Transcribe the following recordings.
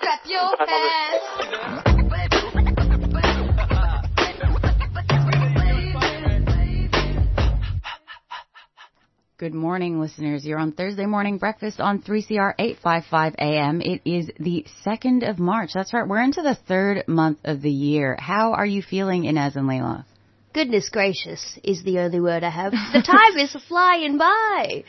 Clap your hands. Good morning, listeners. You're on Thursday morning breakfast on 3CR 855 AM. It is the 2nd of March. That's right. We're into the third month of the year. How are you feeling, Inez and Layla? Goodness gracious is the only word I have. The time is flying by.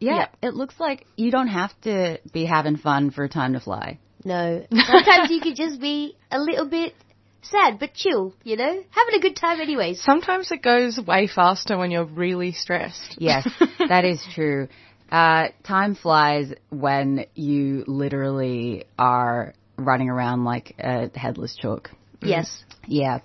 Yeah, it looks like you don't have to be having fun for time to fly. No, sometimes you could just be a little bit sad but chill, you know? Having a good time anyways. Sometimes it goes way faster when you're really stressed. Yes, that is true. Uh, time flies when you literally are running around like a headless chook. Yes. Yeah.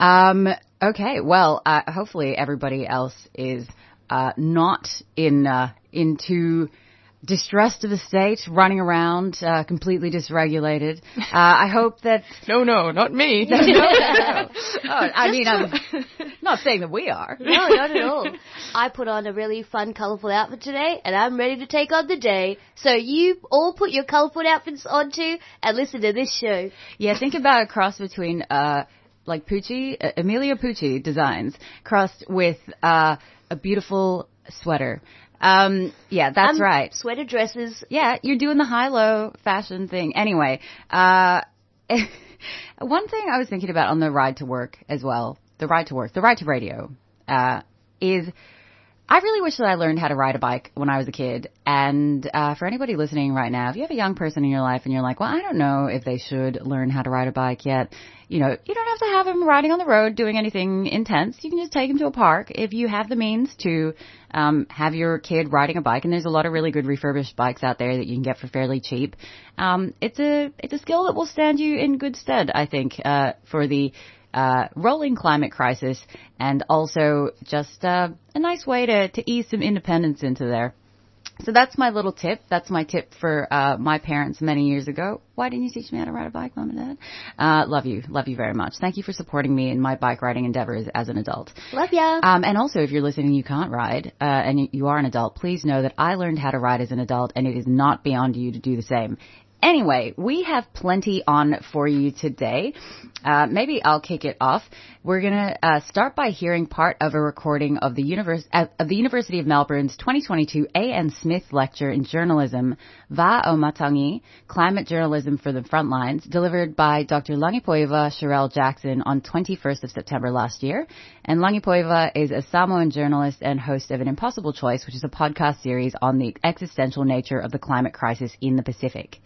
Um, okay. Well, uh, hopefully everybody else is uh, not in uh, into distressed of a state, running around uh, completely dysregulated. Uh, I hope that. No, no, not me. no, no, no. Oh, I mean, I'm not saying that we are. No, not at all. I put on a really fun, colourful outfit today, and I'm ready to take on the day. So you all put your colourful outfits on too, and listen to this show. Yeah, think about a cross between uh, like Pucci, uh, Emilio Pucci designs, crossed with uh, a beautiful sweater. Um, yeah, that's Um, right. Sweater dresses. Yeah, you're doing the high-low fashion thing. Anyway, uh, one thing I was thinking about on the ride to work as well, the ride to work, the ride to radio, uh, is I really wish that I learned how to ride a bike when I was a kid. And uh, for anybody listening right now, if you have a young person in your life and you're like, well, I don't know if they should learn how to ride a bike yet, you know, you don't have to have them riding on the road doing anything intense. You can just take them to a park if you have the means to um, have your kid riding a bike. And there's a lot of really good refurbished bikes out there that you can get for fairly cheap. Um, it's a it's a skill that will stand you in good stead, I think, uh, for the uh, rolling climate crisis, and also just uh, a nice way to, to ease some independence into there. So that's my little tip. That's my tip for uh, my parents many years ago. Why didn't you teach me how to ride a bike, mom and dad? Uh, love you, love you very much. Thank you for supporting me in my bike riding endeavors as an adult. Love ya. Um, and also, if you're listening, you can't ride, uh, and you, you are an adult. Please know that I learned how to ride as an adult, and it is not beyond you to do the same. Anyway, we have plenty on for you today. Uh, maybe I'll kick it off. We're gonna uh, start by hearing part of a recording of the of the University of Melbourne's 2022 A. N. Smith Lecture in Journalism, Va o Matangi, Climate Journalism for the Frontlines, delivered by Dr. Lagipoiva Cherelle Jackson on 21st of September last year. And Lagipoiva is a Samoan journalist and host of An Impossible Choice, which is a podcast series on the existential nature of the climate crisis in the Pacific.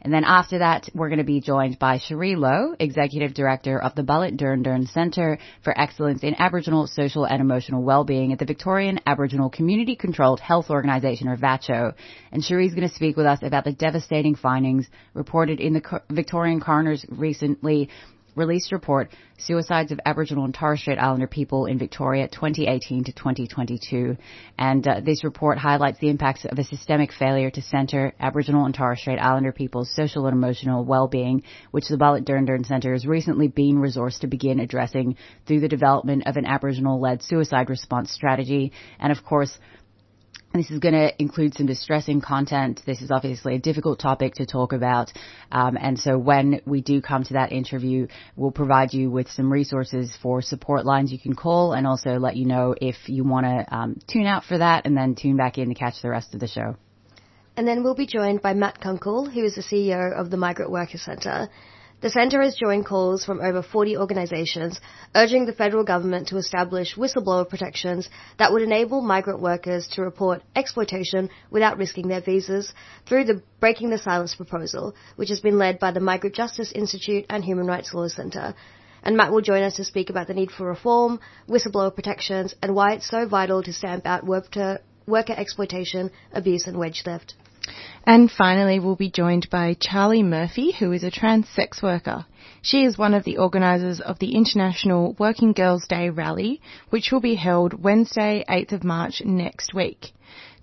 And then after that, we're going to be joined by Cherie Lowe, Executive Director of the Balit Durn Durn Centre for Excellence in Aboriginal Social and Emotional Wellbeing at the Victorian Aboriginal Community Controlled Health Organisation, or VACCHO. And Cherie's going to speak with us about the devastating findings reported in the Victorian coroner's recently released report, Suicides of Aboriginal and Torres Strait Islander People in Victoria 2018 to 2022. And uh, this report highlights the impacts of a systemic failure to centre Aboriginal and Torres Strait Islander people's social and emotional well-being, which the Balit Durn Durn Centre has recently been resourced to begin addressing through the development of an Aboriginal-led suicide response strategy. And of course, this is going to include some distressing content. This is obviously a difficult topic to talk about. Um, and so when we do come to that interview, we'll provide you with some resources for support lines you can call and also let you know if you want to um, tune out for that and then tune back in to catch the rest of the show. And then we'll be joined by Matt Kunkel, who is the CEO of the Migrant Workers Centre. The centre has joined calls from over 40 organisations urging the federal government to establish whistleblower protections that would enable migrant workers to report exploitation without risking their visas through the Breaking the Silence proposal, which has been led by the Migrant Justice Institute and Human Rights Law Centre. And Matt will join us to speak about the need for reform, whistleblower protections, and why it's so vital to stamp out worker, worker exploitation, abuse, and wage theft. And finally, we'll be joined by Charlie Murphy, who is a trans sex worker. She is one of the organisers of the International Working Girls Day rally, which will be held Wednesday, 8th of March next week.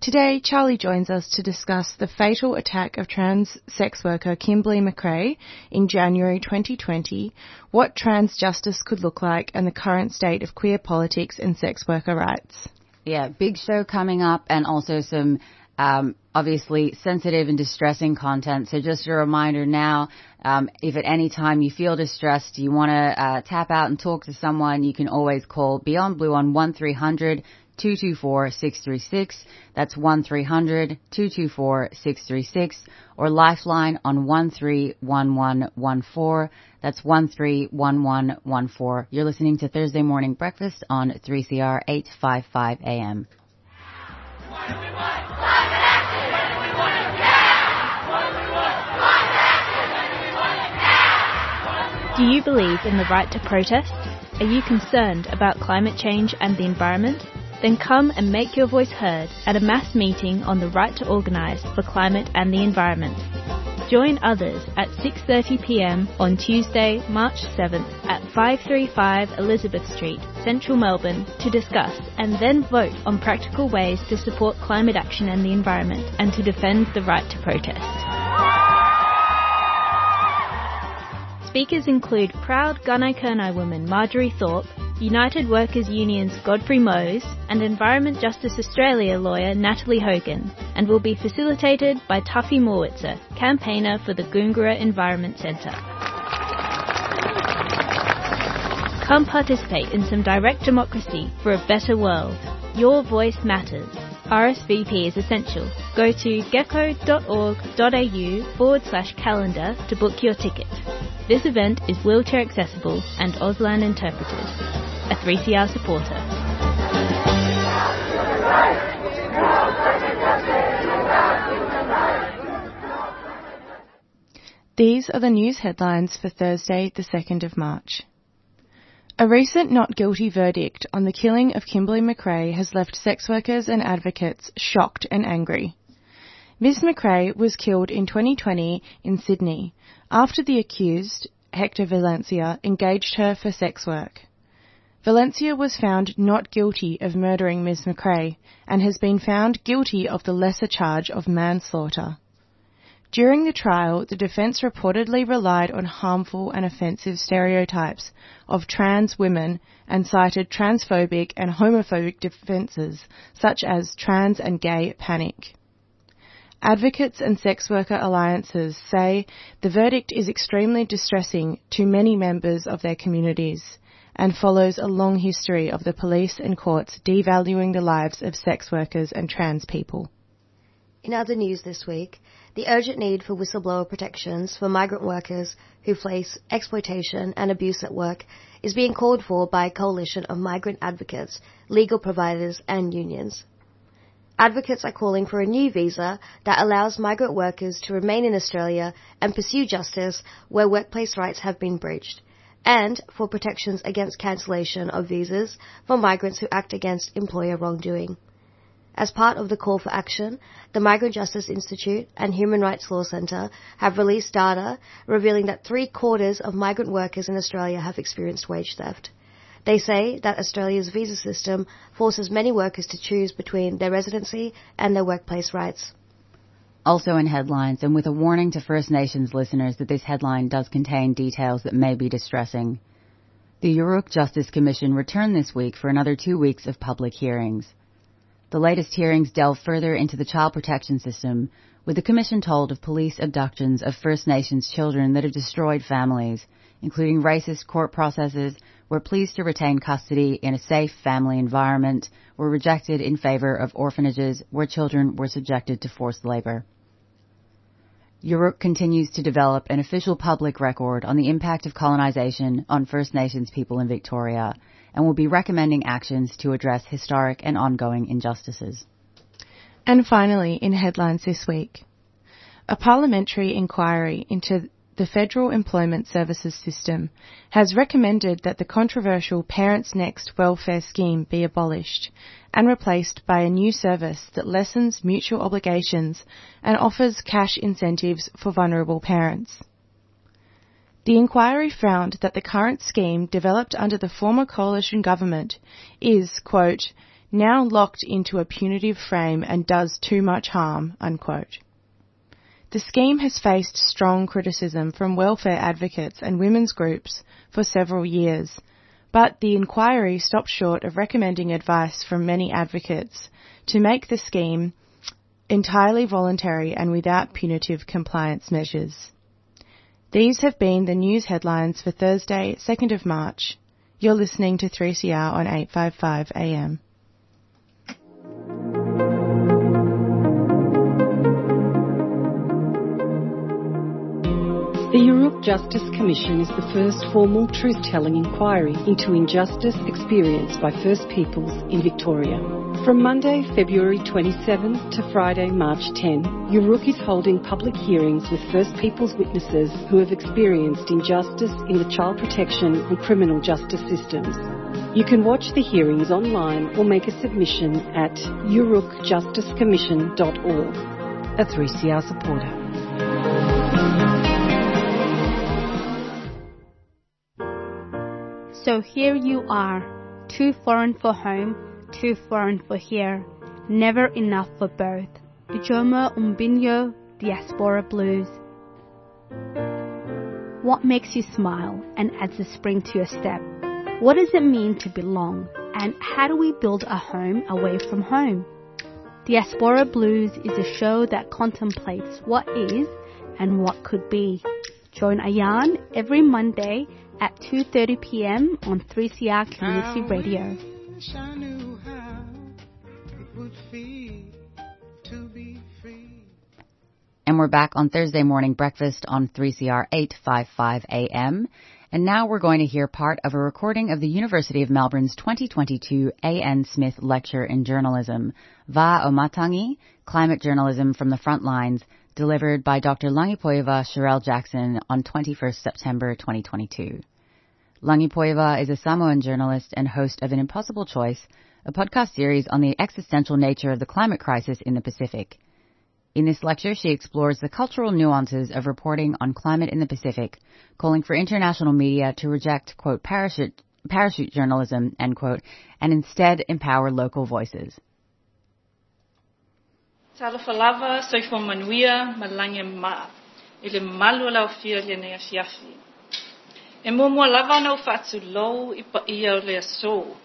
Today, Charlie joins us to discuss the fatal attack of trans sex worker Kimberly McRae in January 2020, what trans justice could look like, and the current state of queer politics and sex worker rights. Yeah, big show coming up and also some um, obviously sensitive and distressing content. So just a reminder now, um, if at any time you feel distressed, you want to uh, tap out and talk to someone, you can always call Beyond Blue on 1300 224 636. That's 1300 224 636 or Lifeline on 131114. That's 131114. You're listening to Thursday Morning Breakfast on 3CR 855 AM. Do you believe in the right to protest? Are you concerned about climate change and the environment? Then come and make your voice heard at a mass meeting on the right to organise for climate and the environment. Join others at 6.30pm on Tuesday, March 7th at 535 Elizabeth Street, Central Melbourne to discuss and then vote on practical ways to support climate action and the environment and to defend the right to protest. Speakers include proud Gunai Kurnai woman Marjorie Thorpe, United Workers Union's Godfrey Mose, and Environment Justice Australia lawyer Natalie Hogan, and will be facilitated by Tuffy Morwitzer, campaigner for the Goongerah Environment Centre. Come participate in some direct democracy for a better world. Your voice matters. RSVP is essential. Go to geco.org.au forward slash calendar to book your ticket. This event is wheelchair accessible and Auslan interpreted. A 3CR supporter. These are the news headlines for Thursday, the 2nd of March. A recent not guilty verdict on the killing of Kimberly McRae has left sex workers and advocates shocked and angry. Ms. McRae was killed in 2020 in Sydney after the accused, Hector Valencia, engaged her for sex work. Valencia was found not guilty of murdering Ms. McRae and has been found guilty of the lesser charge of manslaughter. During the trial, the defense reportedly relied on harmful and offensive stereotypes of trans women and cited transphobic and homophobic defenses such as trans and gay panic. Advocates and sex worker alliances say the verdict is extremely distressing to many members of their communities and follows a long history of the police and courts devaluing the lives of sex workers and trans people. In other news this week, the urgent need for whistleblower protections for migrant workers who face exploitation and abuse at work is being called for by a coalition of migrant advocates, legal providers, and unions. Advocates are calling for a new visa that allows migrant workers to remain in Australia and pursue justice where workplace rights have been breached, and for protections against cancellation of visas for migrants who act against employer wrongdoing. As part of the call for action, the Migrant Justice Institute and Human Rights Law Centre have released data revealing that three quarters of migrant workers in Australia have experienced wage theft. They say that Australia's visa system forces many workers to choose between their residency and their workplace rights. Also in headlines, and with a warning to First Nations listeners that this headline does contain details that may be distressing. The Yoorrook Justice Commission returned this week for another two weeks of public hearings. The latest hearings delve further into the child protection system, with the Commission told of police abductions of First Nations children that have destroyed families, including racist court processes where pleas to retain custody in a safe family environment were rejected in favor of orphanages where children were subjected to forced labor. Yoorrook continues to develop an official public record on the impact of colonization on First Nations people in Victoria and will be recommending actions to address historic and ongoing injustices. And finally, in headlines this week, a parliamentary inquiry into the Federal Employment Services System, has recommended that the controversial Parents Next welfare scheme be abolished and replaced by a new service that lessens mutual obligations and offers cash incentives for vulnerable parents. The inquiry found that the current scheme developed under the former coalition government is, quote, now locked into a punitive frame and does too much harm, unquote. The scheme has faced strong criticism from welfare advocates and women's groups for several years, but the inquiry stopped short of recommending advice from many advocates to make the scheme entirely voluntary and without punitive compliance measures. These have been the news headlines for Thursday, 2nd of March. You're listening to 3CR on 855 AM. The Yoorrook Justice Commission is the first formal truth-telling inquiry into injustice experienced by First Peoples in Victoria. From Monday, February 27 to Friday, March 10, Yoorrook is holding public hearings with First Peoples witnesses who have experienced injustice in the child protection and criminal justice systems. You can watch the hearings online or make a submission at yoorrookjusticecommission.org. A 3CR supporter. So here you are, too foreign for home, too foreign for here, never enough for both. Ijeoma Umebinyuo Diaspora Blues. What makes you smile and adds a spring to your step? What does it mean to belong? And how do we build a home away from home? Diaspora Blues is a show that contemplates what is and what could be. Join Ayan every Monday at 2:30 p.m. on 3CR Community Radio. And we're back on Thursday morning breakfast on 3CR 855 AM. And now we're going to hear part of a recording of the University of Melbourne's 2022 A.N. Smith Lecture in Journalism, Va o Matangi, Climate Journalism from the Front Lines, delivered by Dr. Lagipoiva Cherelle Jackson on 21st September 2022. Lagipoiva is a Samoan journalist and host of An Impossible Choice, a podcast series on the existential nature of the climate crisis in the Pacific. In this lecture, she explores the cultural nuances of reporting on climate in the Pacific, calling for international media to reject, quote, parachute, parachute journalism, end quote, and instead empower local voices. Talafalava soifo manuia malange ma. Ile malu lau fia le nea fiafi. E mua lava no fatu lou i pa ia o le aso.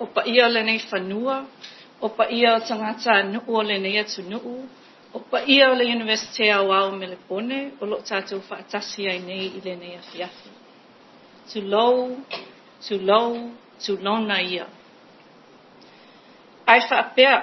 O pa ia o le nei fanua, O pa ia o tangata nuu o le nei atu nuu. O pa ia o le Universite a wao me le pone. O lo tātou whaatasi ai nei i le nei a fiafi. Tu lou, tu lou, tu lona ia. Ai whaapea.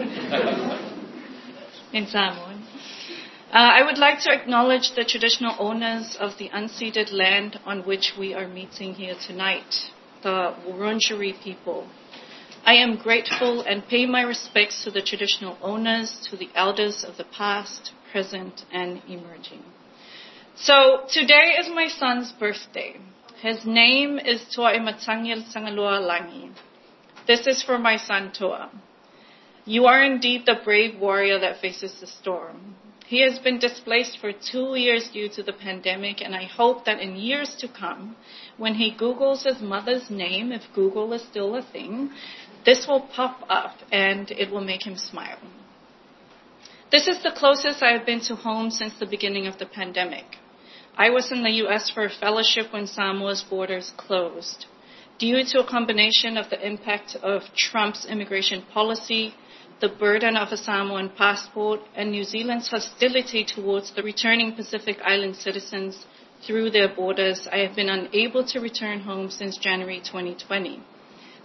in Samoan. Uh, I would like to acknowledge the traditional owners of the unceded land on which we are meeting here tonight, the Wurundjeri people. I am grateful and pay my respects to the traditional owners, to the elders of the past, present, and emerging. So today is my son's birthday. His name is Toa Imatangil Sangalua Langi. This is for my son Toa. You are indeed the brave warrior that faces the storm. He has been displaced for two years due to the pandemic, and I hope that in years to come, when he Googles his mother's name, if Google is still a thing, this will pop up and it will make him smile. This is the closest I have been to home since the beginning of the pandemic. I was in the US for a fellowship when Samoa's borders closed. Due to a combination of the impact of Trump's immigration policy, the burden of a Samoan passport, and New Zealand's hostility towards the returning Pacific Island citizens through their borders, I have been unable to return home since January 2020.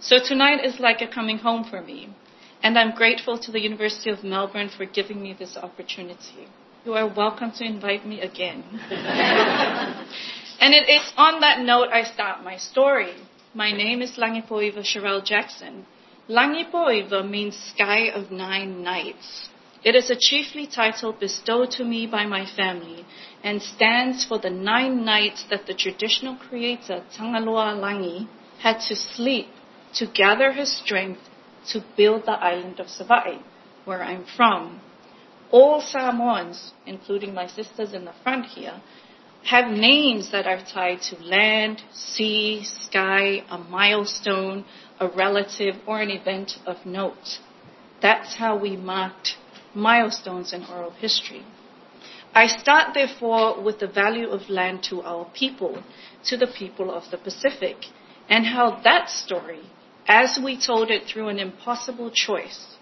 So tonight is like a coming home for me, and I'm grateful to the University of Melbourne for giving me this opportunity. You are welcome to invite me again. and it is on that note I start my story. My name is Lagipoiva Cherelle Jackson. Lagipoiva means sky of nine nights. It is a chiefly title bestowed to me by my family and stands for the nine nights that the traditional creator Tangaloa Langi had to sleep to gather his strength to build the island of Savaii, where I'm from. All Samoans, including my sisters in the front here, have names that are tied to land, sea, sky, a milestone, a relative, or an event of note. That's how we marked milestones in oral history. I start therefore with the value of land to our people, to the people of the Pacific, and how that story, as we told it through an impossible choice,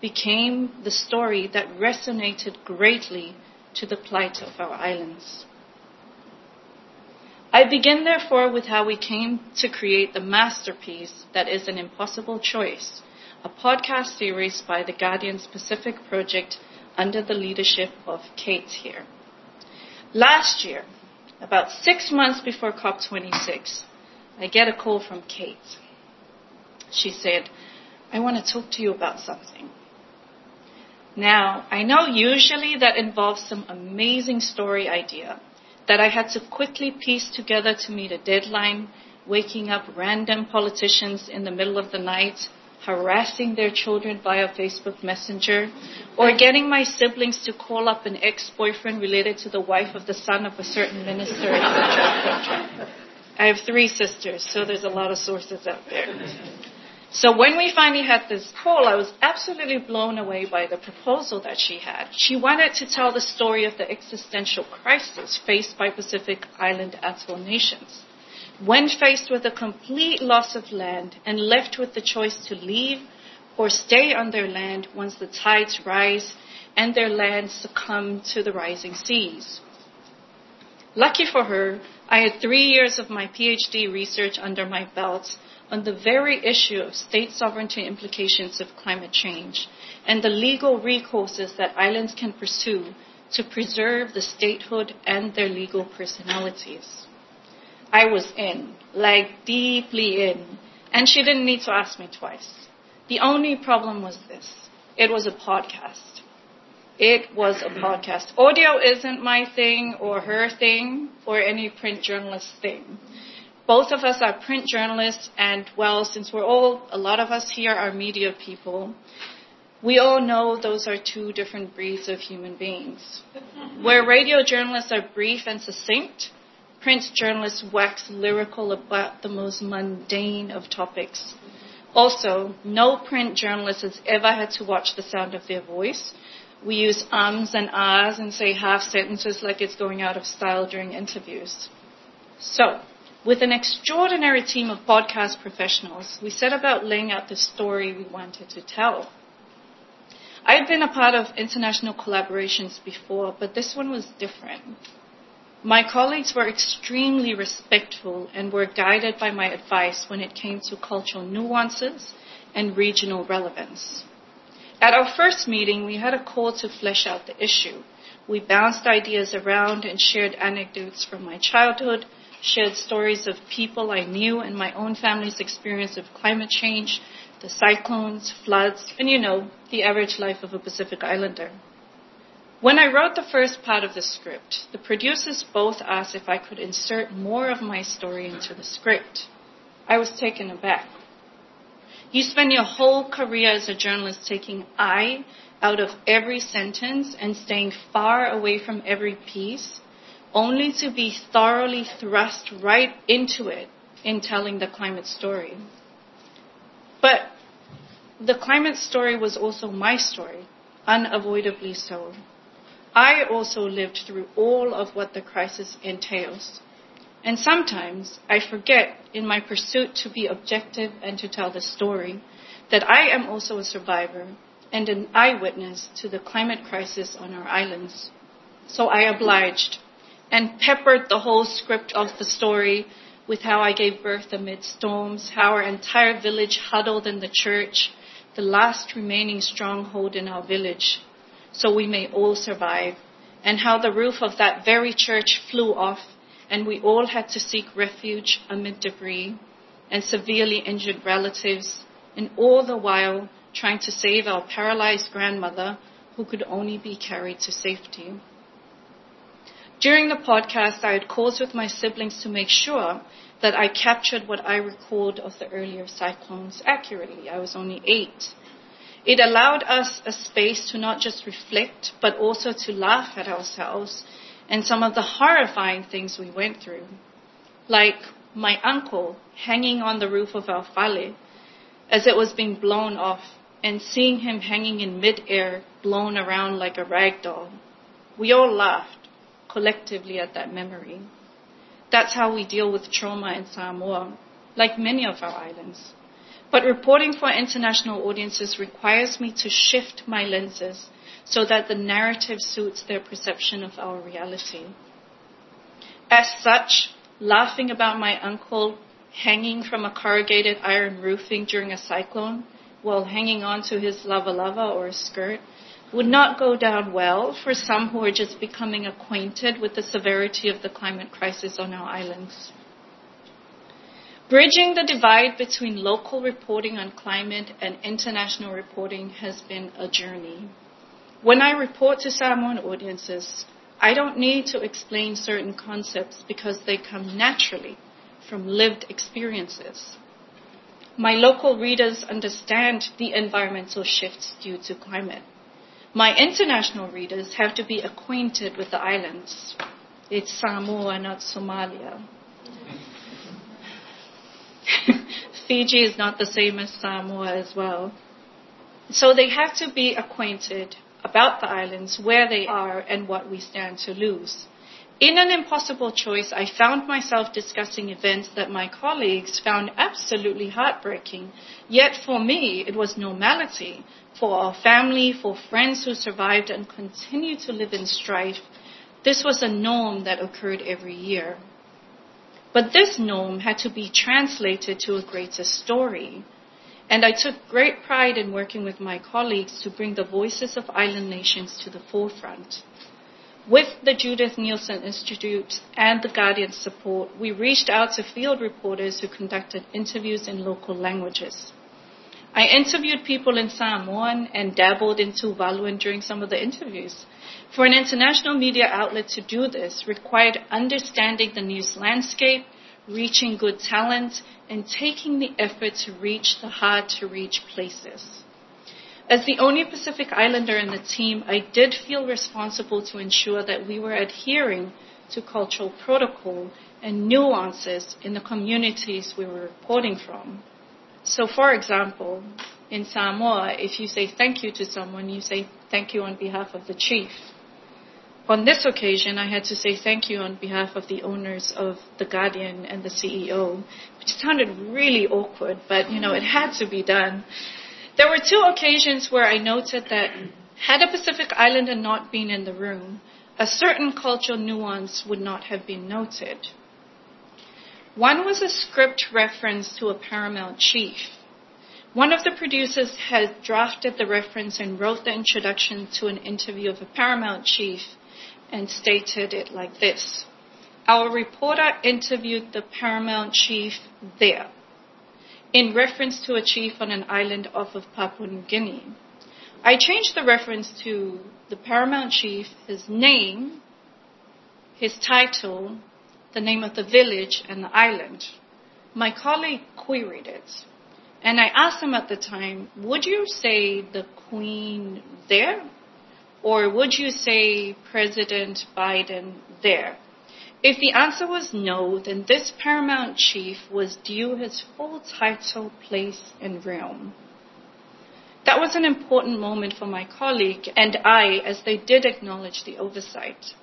became the story that resonated greatly to the plight of our islands. I begin therefore with how we came to create the masterpiece that is an impossible choice, a podcast series by the Guardian's Pacific Project under the leadership of Kate here. Last year, about six months before COP26, I get a call from Kate. She said, I want to talk to you about something. Now, I know usually that involves some amazing story idea that I had to quickly piece together to meet a deadline, waking up random politicians in the middle of the night, harassing their children via Facebook Messenger, or getting my siblings to call up an ex-boyfriend related to the wife of the son of a certain minister, etc. I have three sisters, so there's a lot of sources out there. So when we finally had this call, I was absolutely blown away by the proposal that she had. She wanted to tell the story of the existential crisis faced by Pacific Island atoll nations. When faced with a complete loss of land and left with the choice to leave or stay on their land once the tides rise and their land succumb to the rising seas. Lucky for her, I had three years of my PhD research under my belt on the very issue of state sovereignty implications of climate change and the legal recourses that islands can pursue to preserve the statehood and their legal personalities. I was in, like deeply in, and she didn't need to ask me twice. The only problem was this. It was a podcast. It was a podcast. Audio isn't my thing or her thing or any print journalist thing both of us are print journalists, and well, since we're all, a lot of us here are media people, we all know those are two different breeds of human beings. Where radio journalists are brief and succinct, print journalists wax lyrical about the most mundane of topics. Also, no print journalist has ever had to watch the sound of their voice. We use ums and ahs and say half sentences like it's going out of style during interviews. So, with an extraordinary team of podcast professionals, we set about laying out the story we wanted to tell. I had been a part of international collaborations before, but this one was different. My colleagues were extremely respectful and were guided by my advice when it came to cultural nuances and regional relevance. At our first meeting, we had a call to flesh out the issue. We bounced ideas around and shared anecdotes from my childhood, shared stories of people I knew and my own family's experience of climate change, the cyclones, floods, and you know, the average life of a Pacific Islander. When I wrote the first part of the script, the producers both asked if I could insert more of my story into the script. I was taken aback. You spend your whole career as a journalist taking I out of every sentence and staying far away from every piece only to be thoroughly thrust right into it in telling the climate story. But the climate story was also my story, unavoidably so. I also lived through all of what the crisis entails. And sometimes I forget in my pursuit to be objective and to tell the story that I am also a survivor, and an eyewitness to the climate crisis on our islands. So I obliged and peppered the whole script of the story with how I gave birth amid storms, how our entire village huddled in the church, the last remaining stronghold in our village, so we may all survive, and how the roof of that very church flew off, and we all had to seek refuge amid debris, and severely injured relatives, and all the while trying to save our paralyzed grandmother who could only be carried to safety. During the podcast, I had calls with my siblings to make sure that I captured what I recalled of the earlier cyclones accurately. I was only eight. It allowed us a space to not just reflect, but also to laugh at ourselves and some of the horrifying things we went through. Like my uncle hanging on the roof of our fale as it was being blown off and seeing him hanging in midair, blown around like a rag doll. We all laughed collectively at that memory. That's how we deal with trauma in Samoa, like many of our islands. But reporting for international audiences requires me to shift my lenses so that the narrative suits their perception of our reality. As such, laughing about my uncle hanging from a corrugated iron roofing during a cyclone while hanging on to his lava lava or skirt would not go down well for some who are just becoming acquainted with the severity of the climate crisis on our islands. Bridging the divide between local reporting on climate and international reporting has been a journey. When I report to Samoan audiences, I don't need to explain certain concepts because they come naturally from lived experiences. My local readers understand the environmental shifts due to climate. My international readers have to be acquainted with the islands. It's Samoa, not Somalia. Fiji is not the same as Samoa as well. So they have to be acquainted about the islands, where they are, and what we stand to lose. In an impossible choice, I found myself discussing events that my colleagues found absolutely heartbreaking. Yet for me, it was normality. For our family, for friends who survived and continue to live in strife, this was a norm that occurred every year. But this norm had to be translated to a greater story. And I took great pride in working with my colleagues to bring the voices of island nations to the forefront. With the Judith Neilson Institute and the Guardian support, we reached out to field reporters who conducted interviews in local languages. I interviewed people in Samoan and dabbled in Tuvaluan during some of the interviews. For an international media outlet to do this required understanding the news landscape, reaching good talent, and taking the effort to reach the hard to reach places. As the only Pacific Islander in the team, I did feel responsible to ensure that we were adhering to cultural protocol and nuances in the communities we were reporting from. So, for example, in Samoa, if you say thank you to someone, you say thank you on behalf of the chief. On this occasion, I had to say thank you on behalf of the owners of The Guardian and the CEO, which sounded really awkward, but you know, it had to be done. There were two occasions where I noted that had a Pacific Islander not been in the room, a certain cultural nuance would not have been noted. One was a script reference to a paramount chief. One of the producers had drafted the reference and wrote the introduction to an interview of a paramount chief and stated it like this. Our reporter interviewed the paramount chief there in reference to a chief on an island off of Papua New Guinea. I changed the reference to the paramount chief, his name, his title, the name of the village, and the island. My colleague queried it. And I asked him at the time, would you say the Queen there? Or would you say President Biden there? If the answer was no, then this paramount chief was due his full title, place, and realm. That was an important moment for my colleague and I as they did acknowledge the oversight.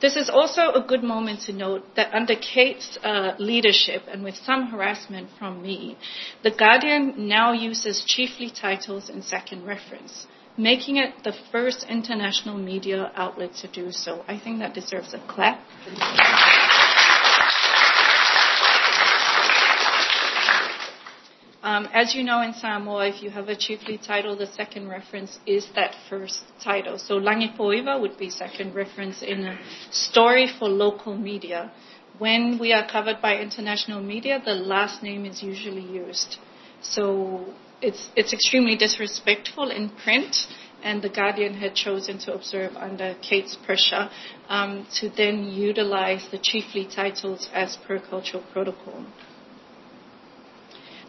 This is also a good moment to note that under Kate's uh, leadership and with some harassment from me, The Guardian now uses chiefly titles in second reference. Making it the first international media outlet to do so. I think that deserves a clap. Um, as you know in Samoa, if you have a chiefly title, the second reference is that first title. So Lagipoiva would be second reference in a story for local media. When we are covered by international media, the last name is usually used. So it's, it's extremely disrespectful in print and the Guardian had chosen to observe under Kate's pressure um, to then utilize the chiefly titles as per cultural protocol.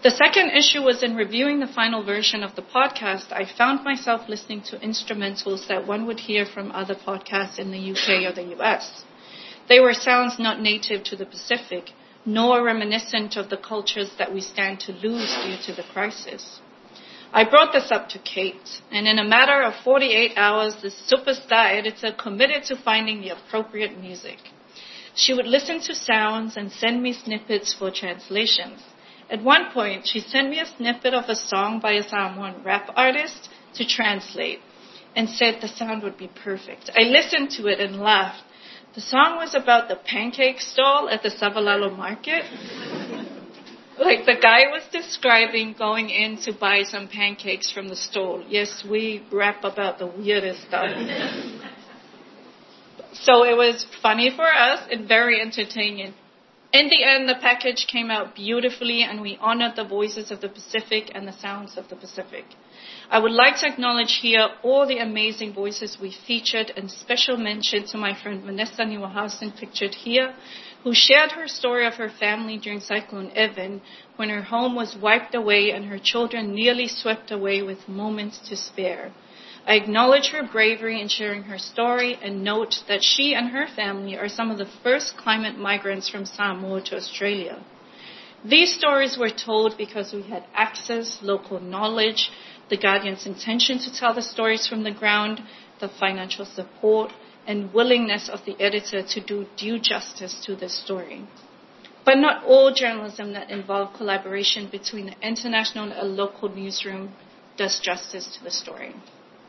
The second issue was in reviewing the final version of the podcast, I found myself listening to instrumentals that one would hear from other podcasts in the UK or the US. They were sounds not native to the Pacific, nor reminiscent of the cultures that we stand to lose due to the crisis. I brought this up to Kate, and in a matter of 48 hours, the superstar editor committed to finding the appropriate music. She would listen to sounds and send me snippets for translations. At one point, she sent me a snippet of a song by a Samoan rap artist to translate and said the sound would be perfect. I listened to it and laughed. The song was about the pancake stall at the Savalalo market. like the guy was describing going in to buy some pancakes from the stall. Yes, we rap about the weirdest stuff. so it was funny for us and very entertaining. In the end, the package came out beautifully and we honored the voices of the Pacific and the sounds of the Pacific. I would like to acknowledge here all the amazing voices we featured and special mention to my friend Vanessa Niwahausen pictured here, who shared her story of her family during Cyclone Evan when her home was wiped away and her children nearly swept away with moments to spare. I acknowledge her bravery in sharing her story and note that she and her family are some of the first climate migrants from Samoa to Australia. These stories were told because we had access, local knowledge, the Guardian's intention to tell the stories from the ground, the financial support, and willingness of the editor to do due justice to the story. But not all journalism that involves collaboration between the international and a local newsroom does justice to the story.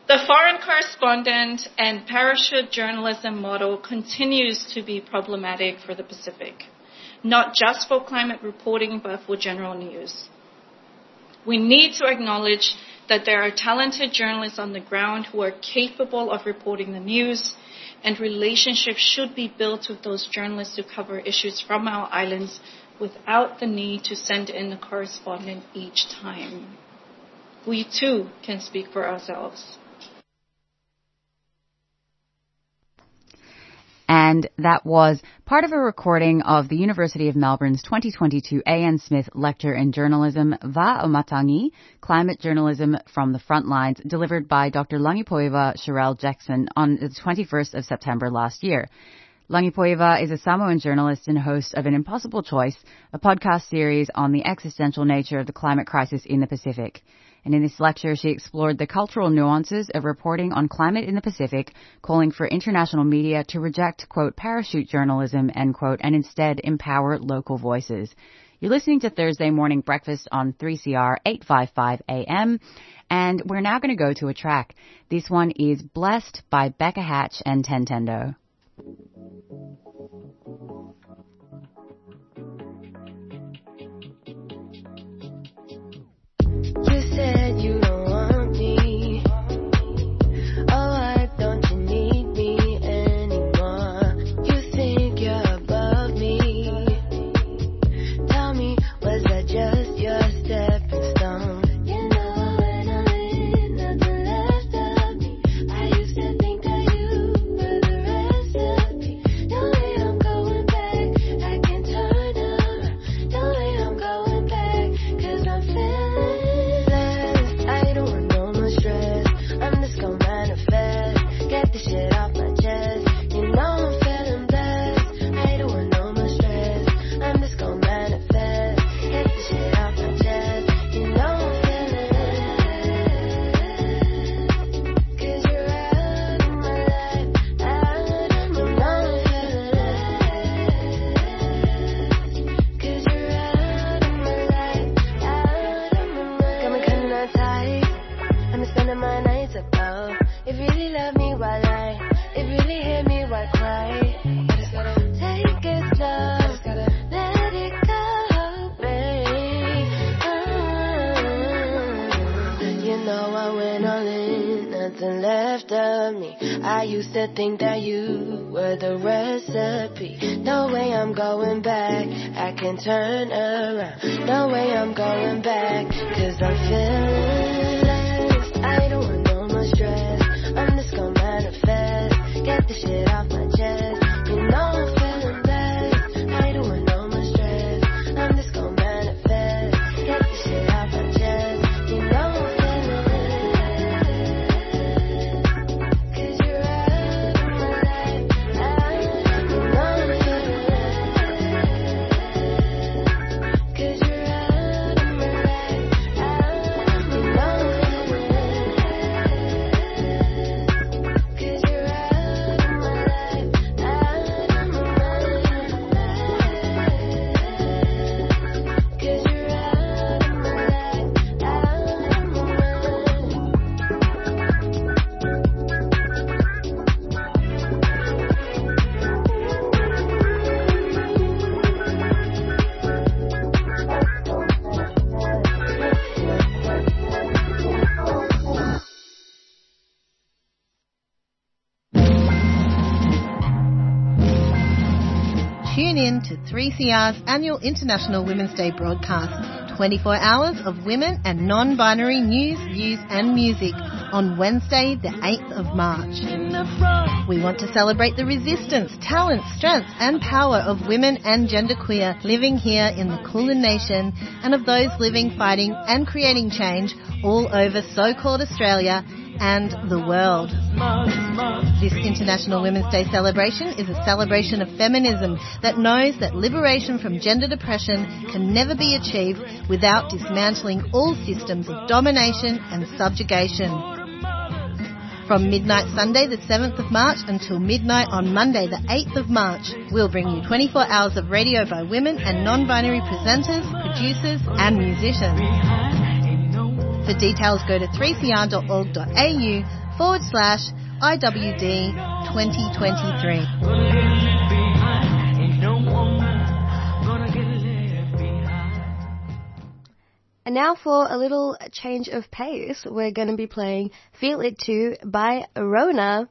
The foreign correspondent and parachute journalism model continues to be problematic for the Pacific, not just for climate reporting, but for general news. We need to acknowledge that there are talented journalists on the ground who are capable of reporting the news, and relationships should be built with those journalists who cover issues from our islands without the need to send in a correspondent each time. We too can speak for ourselves. And that was part of a recording of the University of Melbourne's 2022 A.N. Smith Lecture in Journalism, Va Matangi, Climate Journalism from the Front Lines, delivered by Dr. Lagipoiva Cherelle Jackson on the 21st of September last year. Lagipoiva is a Samoan journalist and host of An Impossible Choice, a podcast series on the existential nature of the climate crisis in the Pacific. And in this lecture, she explored the cultural nuances of reporting on climate in the Pacific, calling for international media to reject, quote, parachute journalism, end quote, and instead empower local voices. You're listening to Thursday Morning Breakfast on 3CR 855 AM, and we're now going to go to a track. This one is Blessed by Becca Hatch and Tentendo. Think that To 3CR's annual International Women's Day broadcast. 24 hours of women and non-binary news, views and music on Wednesday the 8th of March. We want to celebrate the resistance, talent, strength and power of women and genderqueer living here in the Kulin Nation and of those living, fighting and creating change all over so-called Australia and the world. This International Women's Day celebration is a celebration of feminism that knows that liberation from gender depression can never be achieved without dismantling all systems of domination and subjugation. From midnight Sunday the 7th of March until midnight on Monday the 8th of March, we'll bring you 24 hours of radio by women and non-binary presenters, producers and musicians. For details go to 3cr.org.au forward slash IWD 2023. And now for a little change of pace, we're going to be playing Feel It Too by Rona.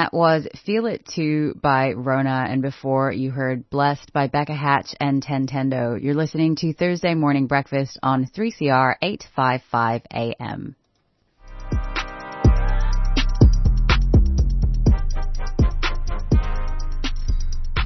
That was Feel It Too by Rona. And before you heard Blessed by Becca Hatch and Tentendo. You're listening to Thursday Morning Breakfast on 3CR 855 AM.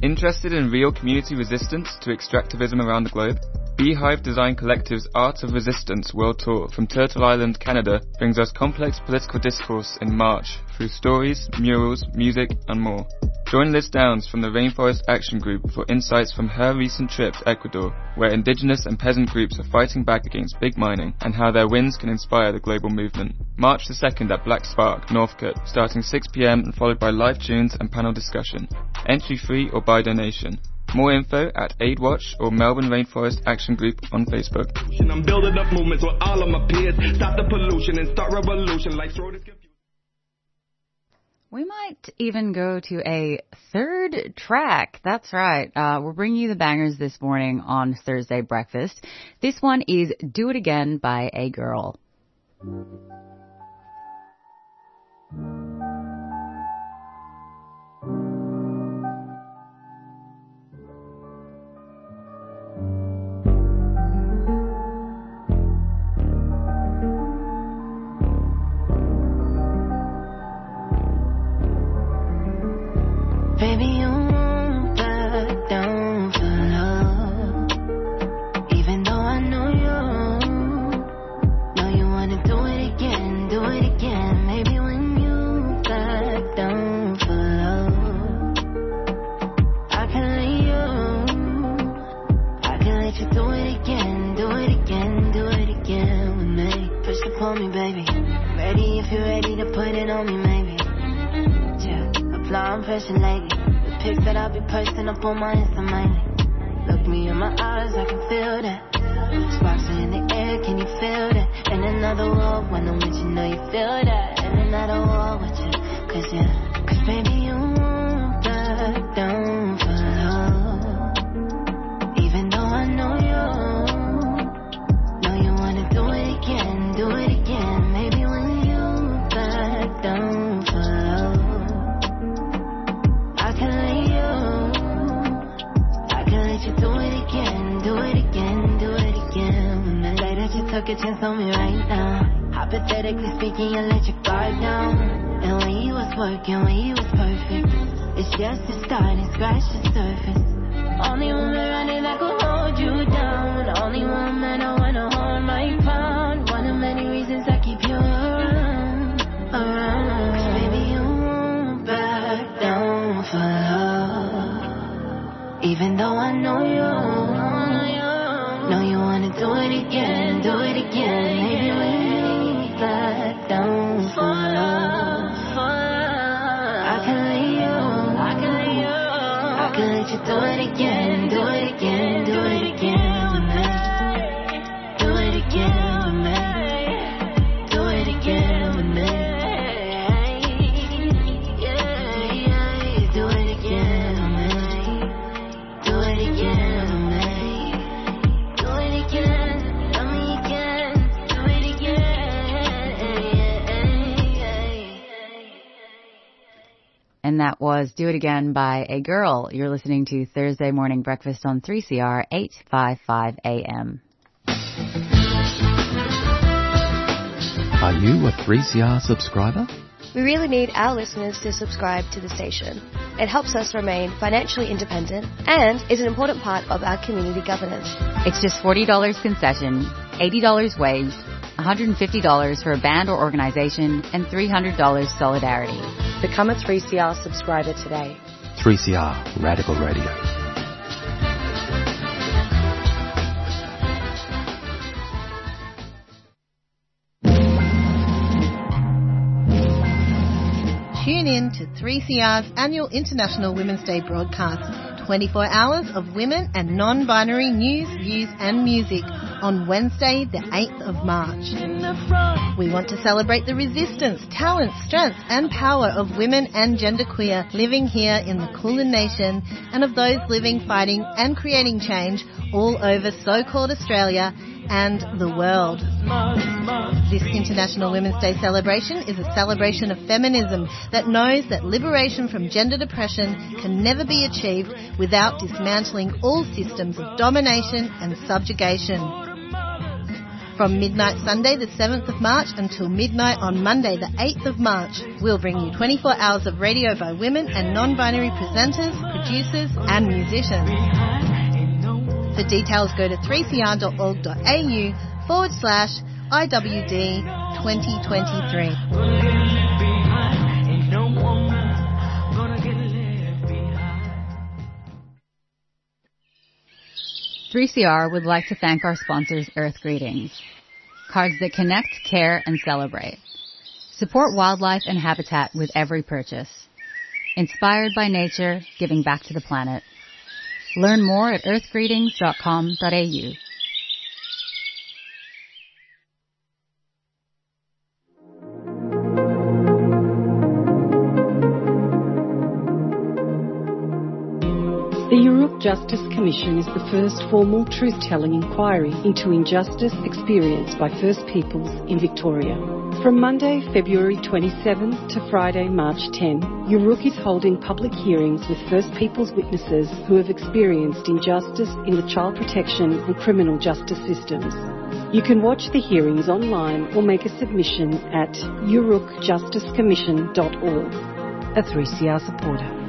Interested in real community resistance to extractivism around the globe? Beehive Design Collective's Art of Resistance World Tour from Turtle Island, Canada brings us complex political discourse in March through stories, murals, music and more. Join Liz Downs from the Rainforest Action Group for insights from her recent trip to Ecuador, where indigenous and peasant groups are fighting back against big mining and how their wins can inspire the global movement. March the 2nd at Black Spark, Northcote, starting 6pm and followed by live tunes and panel discussion. Entry free or by donation. More info at AidWatch or Melbourne Rainforest Action Group on Facebook. I'm building up movements with all of my peers. Stop the pollution and start revolution like throw this We might even go to a third track. That's right. Uh, we're bringing you the bangers this morning on Thursday breakfast. This one is Do It Again by A Girl. Baby, you won't back down for love. Even though I know you, know you wanna do it again, do it again. Maybe when you back down for love, I can let you, I can let you do it again, do it again, do it again with me. Push upon me, baby. Ready if you're ready to put it on me, maybe. Yeah, pressure lately. That I'll be posting up on my Insta mainly. Look me in my eyes, I can feel that. Sparks in the air, can you feel that? In another world, when I'm with you, know you feel that. You was was Do It Again by A Girl. You're listening to Thursday Morning Breakfast on 3CR 855 AM. Are you a 3CR subscriber? We really need our listeners to subscribe to the station. It helps us remain financially independent and is an important part of our community governance. It's just $40 concession, $80 wage, $150 for a band or organization, and $300 solidarity. Become a 3CR subscriber today. 3CR Radical Radio. Tune in to 3CR's annual International Women's Day broadcast. 24 hours of women and non-binary news, views and music on Wednesday the 8th of March. We want to celebrate the resistance, talent, strength and power of women and genderqueer living here in the Kulin Nation and of those living, fighting and creating change all over so-called Australia and the world. This International Women's Day celebration is a celebration of feminism that knows that liberation from gender depression can never be achieved without dismantling all systems of domination and subjugation. From midnight Sunday the 7th of March until midnight on Monday the 8th of March, we'll bring you 24 hours of radio by women and non-binary presenters, producers and musicians. For details go to 3cr.org.au forward slash IWD 2023. 3CR would like to thank our sponsors Earth Greetings, cards that connect, care, and celebrate. Support wildlife and habitat with every purchase. Inspired by nature, giving back to the planet. Learn more at earthgreetings.com.au. The Yoorrook Justice Commission is the first formal truth-telling inquiry into injustice experienced by First Peoples in Victoria. From Monday, February 27 to Friday, March 10, Yoorrook is holding public hearings with First Peoples witnesses who have experienced injustice in the child protection and criminal justice systems. You can watch the hearings online or make a submission at yoorrookjusticecommission.org. A 3CR supporter.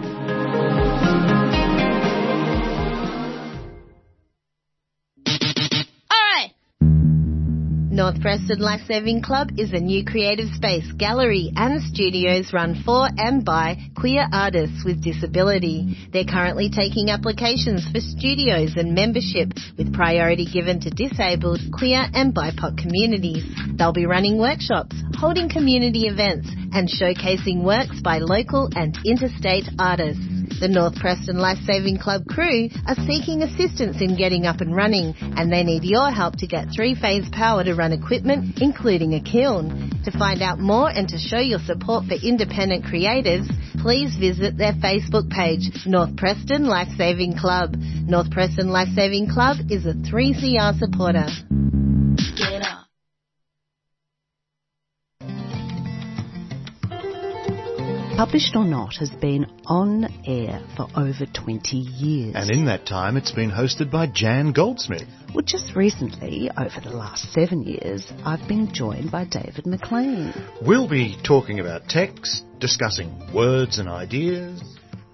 North Preston Life Saving Club is a new creative space, gallery and studios run for and by queer artists with disability. They're currently taking applications for studios and membership with priority given to disabled, queer and BIPOC communities. They'll be running workshops, holding community events and showcasing works by local and interstate artists. The North Preston Life Saving Club crew are seeking assistance in getting up and running, and they need your help to get three phase power to run equipment, including a kiln. To find out more and to show your support for independent creatives, please visit their Facebook page, North Preston Life Saving Club. North Preston Life Saving Club is a 3CR supporter. Published or Not has been on air for over 20 years. And in that time, it's been hosted by Jan Goldsmith. Well, just recently, over the last seven years, I've been joined by David McLean. We'll be talking about text, discussing words and ideas.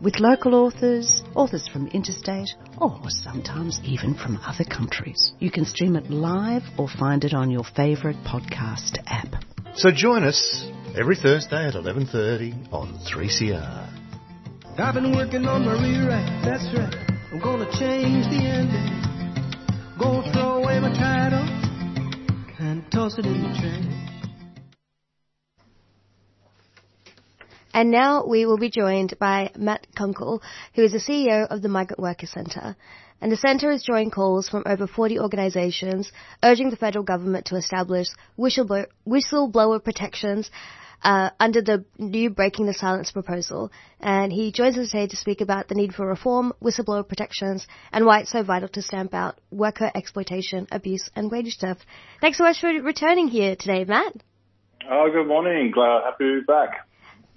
With local authors, authors from interstate, or sometimes even from other countries. You can stream it live or find it on your favourite podcast app. So join us every Thursday at 11.30 on 3CR. I've been working on my rewrite, that's right. I'm gonna change the ending. Gonna throw away my title and toss it in the trash. And now we will be joined by Matt Kunkel, who is the CEO of the Migrant Workers Centre. And the centre is drawing calls from over 40 organisations urging the federal government to establish whistleblower, whistleblower protections uh, under the new Breaking the Silence proposal. And he joins us today to speak about the need for reform, whistleblower protections, and why it's so vital to stamp out worker exploitation, abuse, and wage theft. Thanks so much for returning here today, Matt. Oh, good morning. Glad happy to be back.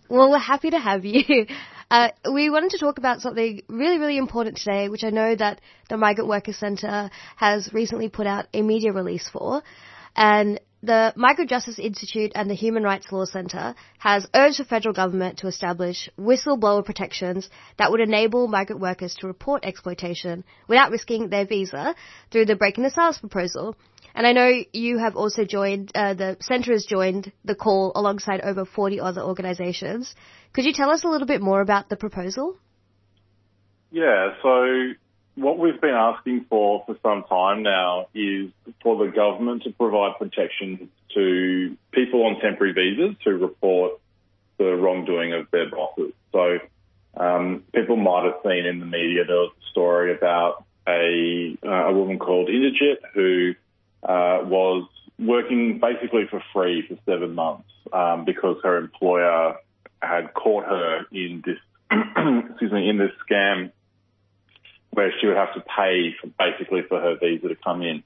Well, we're happy to have you. Uh, we wanted to talk about something really, really important today, which I know that the Migrant Workers Centre has recently put out a media release for. And the Migrant Justice Institute and the Human Rights Law Centre has urged the federal government to establish whistleblower protections that would enable migrant workers to report exploitation without risking their visa through the Breaking the Silence proposal. And I know you have also joined, uh, the centre has joined the call alongside over 40 other organisations. Could you tell us a little bit more about the proposal? Yeah, so what we've been asking for for some time now is for the government to provide protection to people on temporary visas who report the wrongdoing of their bosses. So um, people might have seen in the media there was a story about a, uh, a woman called Inderjit who uh, was working basically for free for seven months um, because her employer had caught her in this excuse me in this scam where she would have to pay for, basically for her visa to come in.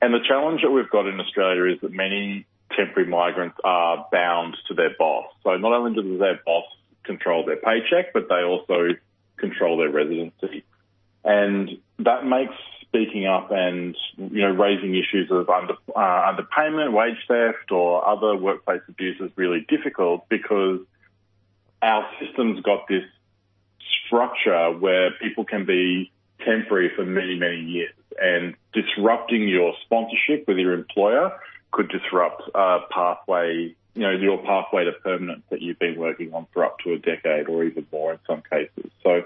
And the challenge that we've got in Australia is that many temporary migrants are bound to their boss. So not only does their boss control their paycheck, but they also control their residency. And that makes speaking up and you know raising issues of under, uh, underpayment, wage theft, or other workplace abuses really difficult because our system's got this structure where people can be temporary for many many years, and disrupting your sponsorship with your employer could disrupt a pathway. You know, your pathway to permanence that you've been working on for up to a decade or even more in some cases. So,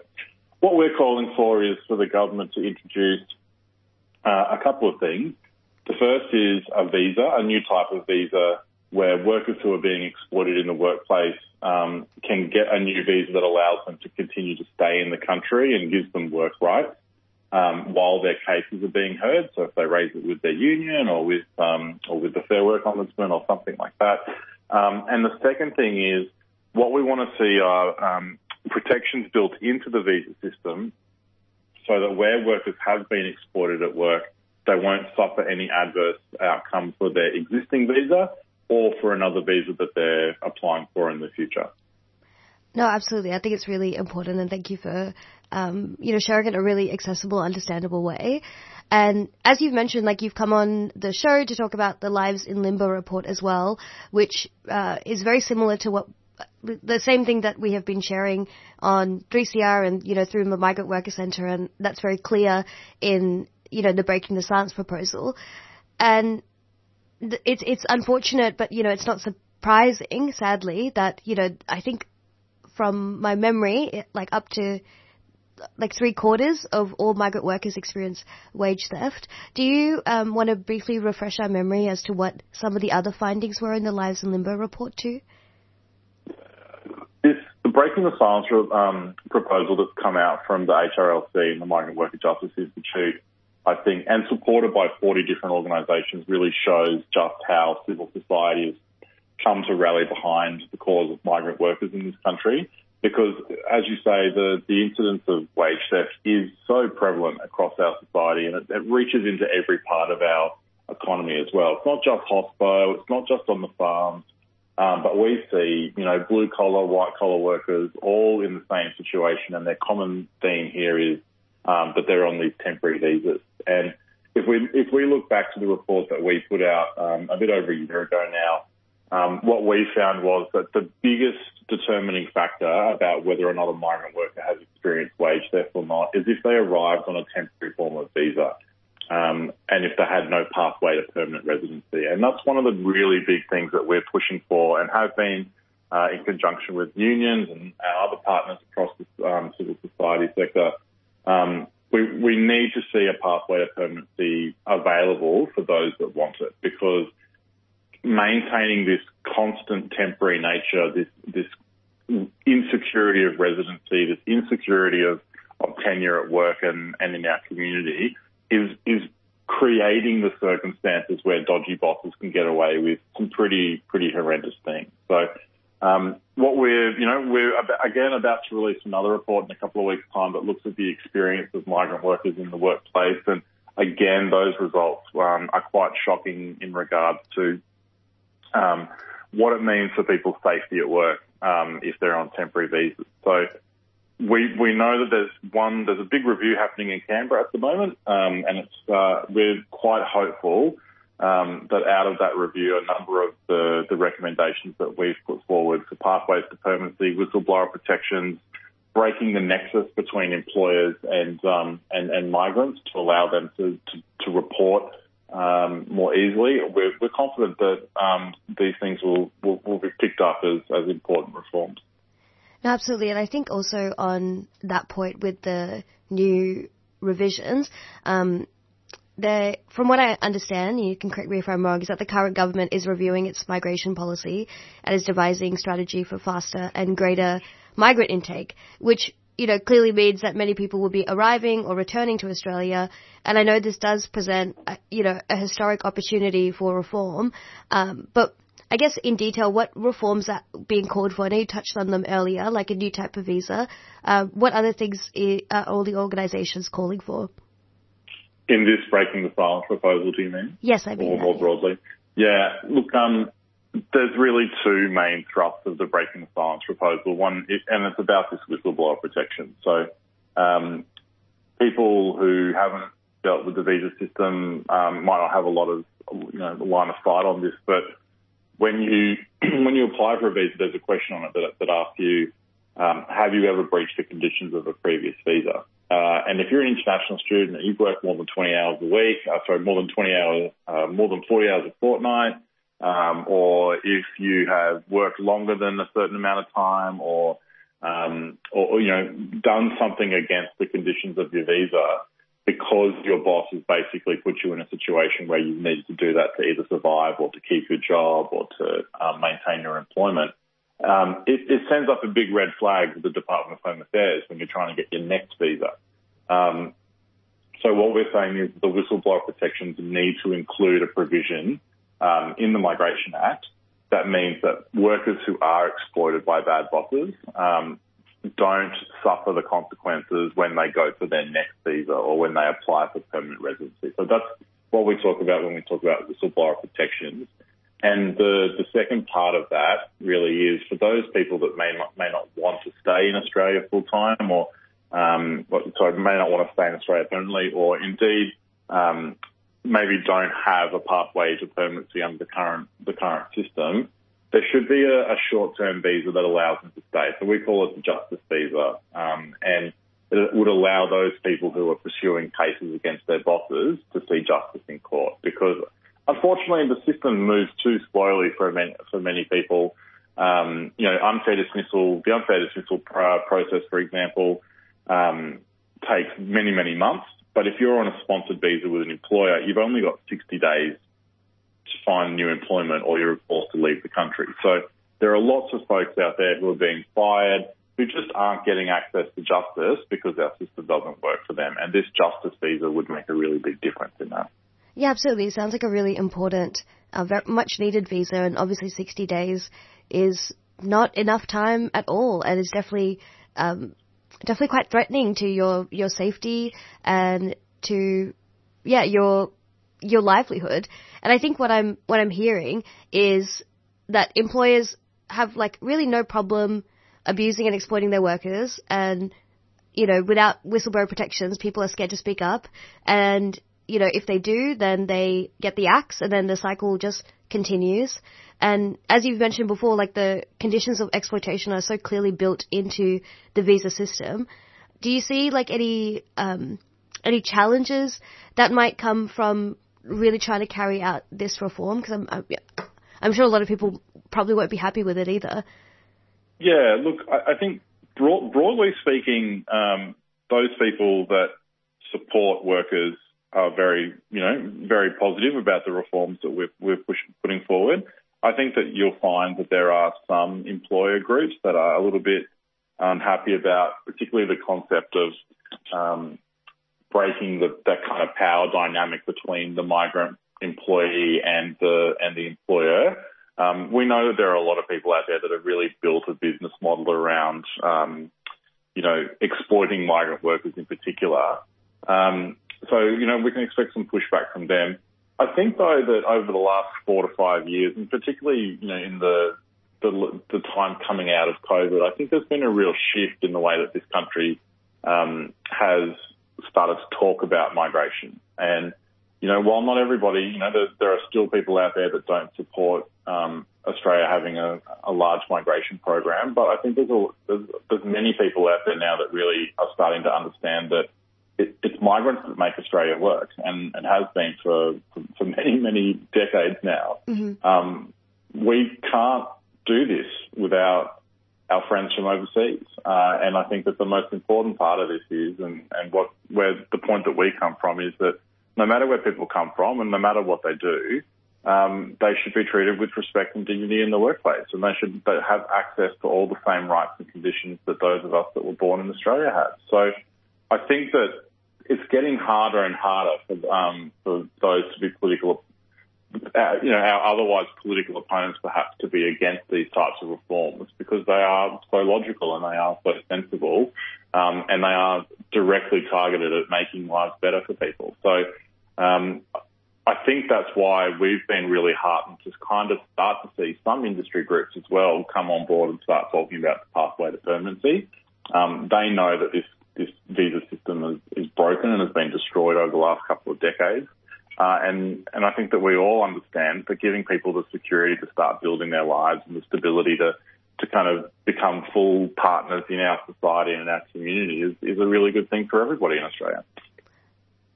what we're calling for is for the government to introduce uh, a couple of things. The first is a visa, a new type of visa where workers who are being exploited in the workplace um, can get a new visa that allows them to continue to stay in the country and gives them work rights um, while their cases are being heard. So if they raise it with their union or with um, or with the Fair Work Ombudsman or something like that. Um, and the second thing is what we want to see are um, protections built into the visa system so that where workers have been exploited at work, they won't suffer any adverse outcome for their existing visa or for another visa that they're applying for in the future. No, absolutely. I think it's really important, and thank you for, um, you know, sharing it in a really accessible, understandable way. And as you've mentioned, like you've come on the show to talk about the Lives in Limbo report as well, which uh, is very similar to what the same thing that we have been sharing on 3CR and, you know, through the Migrant Worker Centre, and that's very clear in, you know, the Breaking the Silence proposal. And it's, it's unfortunate, but, you know, it's not surprising, sadly, that, you know, I think from my memory, like up to like three quarters of all migrant workers experience wage theft. Do you um, want to briefly refresh our memory as to what some of the other findings were in the Lives in Limbo report too? The breaking the silence um, proposal that's come out from the HRLC and the Migrant Worker Justice Institute, I think, and supported by 40 different organisations, really shows just how civil society has come to rally behind the cause of migrant workers in this country. Because, as you say, the, the incidence of wage theft is so prevalent across our society and it, it reaches into every part of our economy as well. It's not just hospo, it's not just on the farms, um, but we see, you know, blue collar, white collar workers all in the same situation, and their common theme here is um, that they're on these temporary visas. And if we if we look back to the report that we put out um, a bit over a year ago now, what we found was that the biggest determining factor about whether or not a migrant worker has experienced wage theft or not is if they arrived on a temporary form of visa um, and if they had no pathway to permanent residency. And that's one of the really big things that we're pushing for and have been uh, in conjunction with unions and our other partners across the um, civil society sector. Um, we, we need to see a pathway to permanency available for those that want it because maintaining this constant temporary nature, this, this insecurity of residency, this insecurity of, of tenure at work and, and in our community is is creating the circumstances where dodgy bosses can get away with some pretty pretty horrendous things. So. Um, what we're, you know, we're again about to release another report in a couple of weeks' time that looks at the experience of migrant workers in the workplace, and again, those results um, are quite shocking in regards to um, what it means for people's safety at work um, if they're on temporary visas. So we we know that there's one there's a big review happening in Canberra at the moment, um, and it's uh, we're quite hopeful um, that out of that review, a number of the, the recommendations that we've put forward for pathways to permanency, whistleblower protections, breaking the nexus between employers and um, and, and migrants to allow them to to, to report more easily. We're, confident that um, these things will, be picked up as important reforms. Absolutely. And I think also on that point with the new revisions, um, from what I understand, you can correct me if I'm wrong, is that the current government is reviewing its migration policy and is devising strategy for faster and greater migrant intake, which you know clearly means that many people will be arriving or returning to Australia. And I know this does present, you know, a historic opportunity for reform. Um, but I guess in detail, what reforms are being called for? I know you touched on them earlier, like a new type of visa. Uh, what other things are all the organisations calling for? In this breaking the silence proposal, do you mean? Yes, I mean Or that, more yeah. broadly? Yeah, look, um, there's really two main thrusts of the breaking the silence proposal. One, and it's about this whistleblower protection. So, um, people who haven't dealt with the visa system um, might not have a lot of, you know, line of sight on this, but when you when you apply for a visa, there's a question on it that, that asks you, um, have you ever breached the conditions of a previous visa? Uh, and if you're an international student you've worked more than 20 hours a week, uh, sorry, more than 20 hours, uh, more than 40 hours a fortnight, um, or if you have worked longer than a certain amount of time, or um, or, you know done something against the conditions of your visa, because your boss has basically put you in a situation where you need to do that to either survive or to keep your job or to um, maintain your employment, um, it, it sends up a big red flag to the Department of Home Affairs when you're trying to get your next visa. Um, so what we're saying is the whistleblower protections need to include a provision um, in the Migration Act that means that workers who are exploited by bad bosses um, don't suffer the consequences when they go for their next visa or when they apply for permanent residency. So that's what we talk about when we talk about whistleblower protections. And the, the second part of that really is for those people that may not, may not want to stay in Australia full time or, um, sorry, may not want to stay in Australia permanently or indeed, um, maybe don't have a pathway to permanency under the current, the current system. There should be a, a short-term visa that allows them to stay. So we call it the justice visa. Um, and it would allow those people who are pursuing cases against their bosses to see justice in court because unfortunately the system moves too slowly for many, for many people. Um, you know, unfair dismissal, the unfair dismissal process, for example, um, takes many, many months. But if you're on a sponsored visa with an employer, you've only got 60 days to find new employment or you're forced to leave the country. So there are lots of folks out there who are being fired who just aren't getting access to justice because our system doesn't work for them. And this justice visa would make a really big difference in that. Yeah, absolutely. It sounds like a really important, uh, very much needed visa, and obviously 60 days is not enough time at all, and it's definitely, um, definitely quite threatening to your your safety and to, yeah, your your livelihood. And I think what I'm what I'm hearing is that employers have like really no problem abusing and exploiting their workers, and you know, without whistleblower protections, people are scared to speak up, and you know, if they do, then they get the axe and then the cycle just continues. And as you've mentioned before, like the conditions of exploitation are so clearly built into the visa system. Do you see like any, um, any challenges that might come from really trying to carry out this reform? Because I'm, I'm, I'm sure a lot of people probably won't be happy with it either. Yeah, look, I, I think broad, broadly speaking, um, those people that support workers are very, you know, very positive about the reforms that we're, we're push, putting forward. I think that you'll find that there are some employer groups that are a little bit unhappy about, particularly the concept of um, breaking the, that kind of power dynamic between the migrant employee and the and the employer. Um, we know that there are a lot of people out there that have really built a business model around, um, you know, exploiting migrant workers in particular. Um, so, you know, we can expect some pushback from them. I think though that over the last four to five years, and particularly, you know, in the, the, the time coming out of COVID, I think there's been a real shift in the way that this country, um, has started to talk about migration. And, you know, while not everybody, you know, there, there are still people out there that don't support, um, Australia having a, a large migration program, but I think there's, a, there's, there's many people out there now that really are starting to understand that it, it's migrants that make Australia work and, and has been for, for, many, many decades now. Mm-hmm. Um, we can't do this without our friends from overseas. Uh, and I think that the most important part of this is, and, and what, where the point that we come from is that no matter where people come from and no matter what they do, um, they should be treated with respect and dignity in the workplace, and they should have access to all the same rights and conditions that those of us that were born in Australia have. So, I think that it's getting harder and harder for, um, for those to be political, uh, you know, our otherwise political opponents perhaps to be against these types of reforms because they are so logical and they are so sensible, um, and they are directly targeted at making lives better for people. So um, I think that's why we've been really heartened to kind of start to see some industry groups as well come on board and start talking about the pathway to permanency. Um, they know that this this visa system is, is broken and has been destroyed over the last couple of decades. Uh, and, and I think that we all understand that giving people the security to start building their lives and the stability to, to kind of become full partners in our society and in our community is, is a really good thing for everybody in Australia.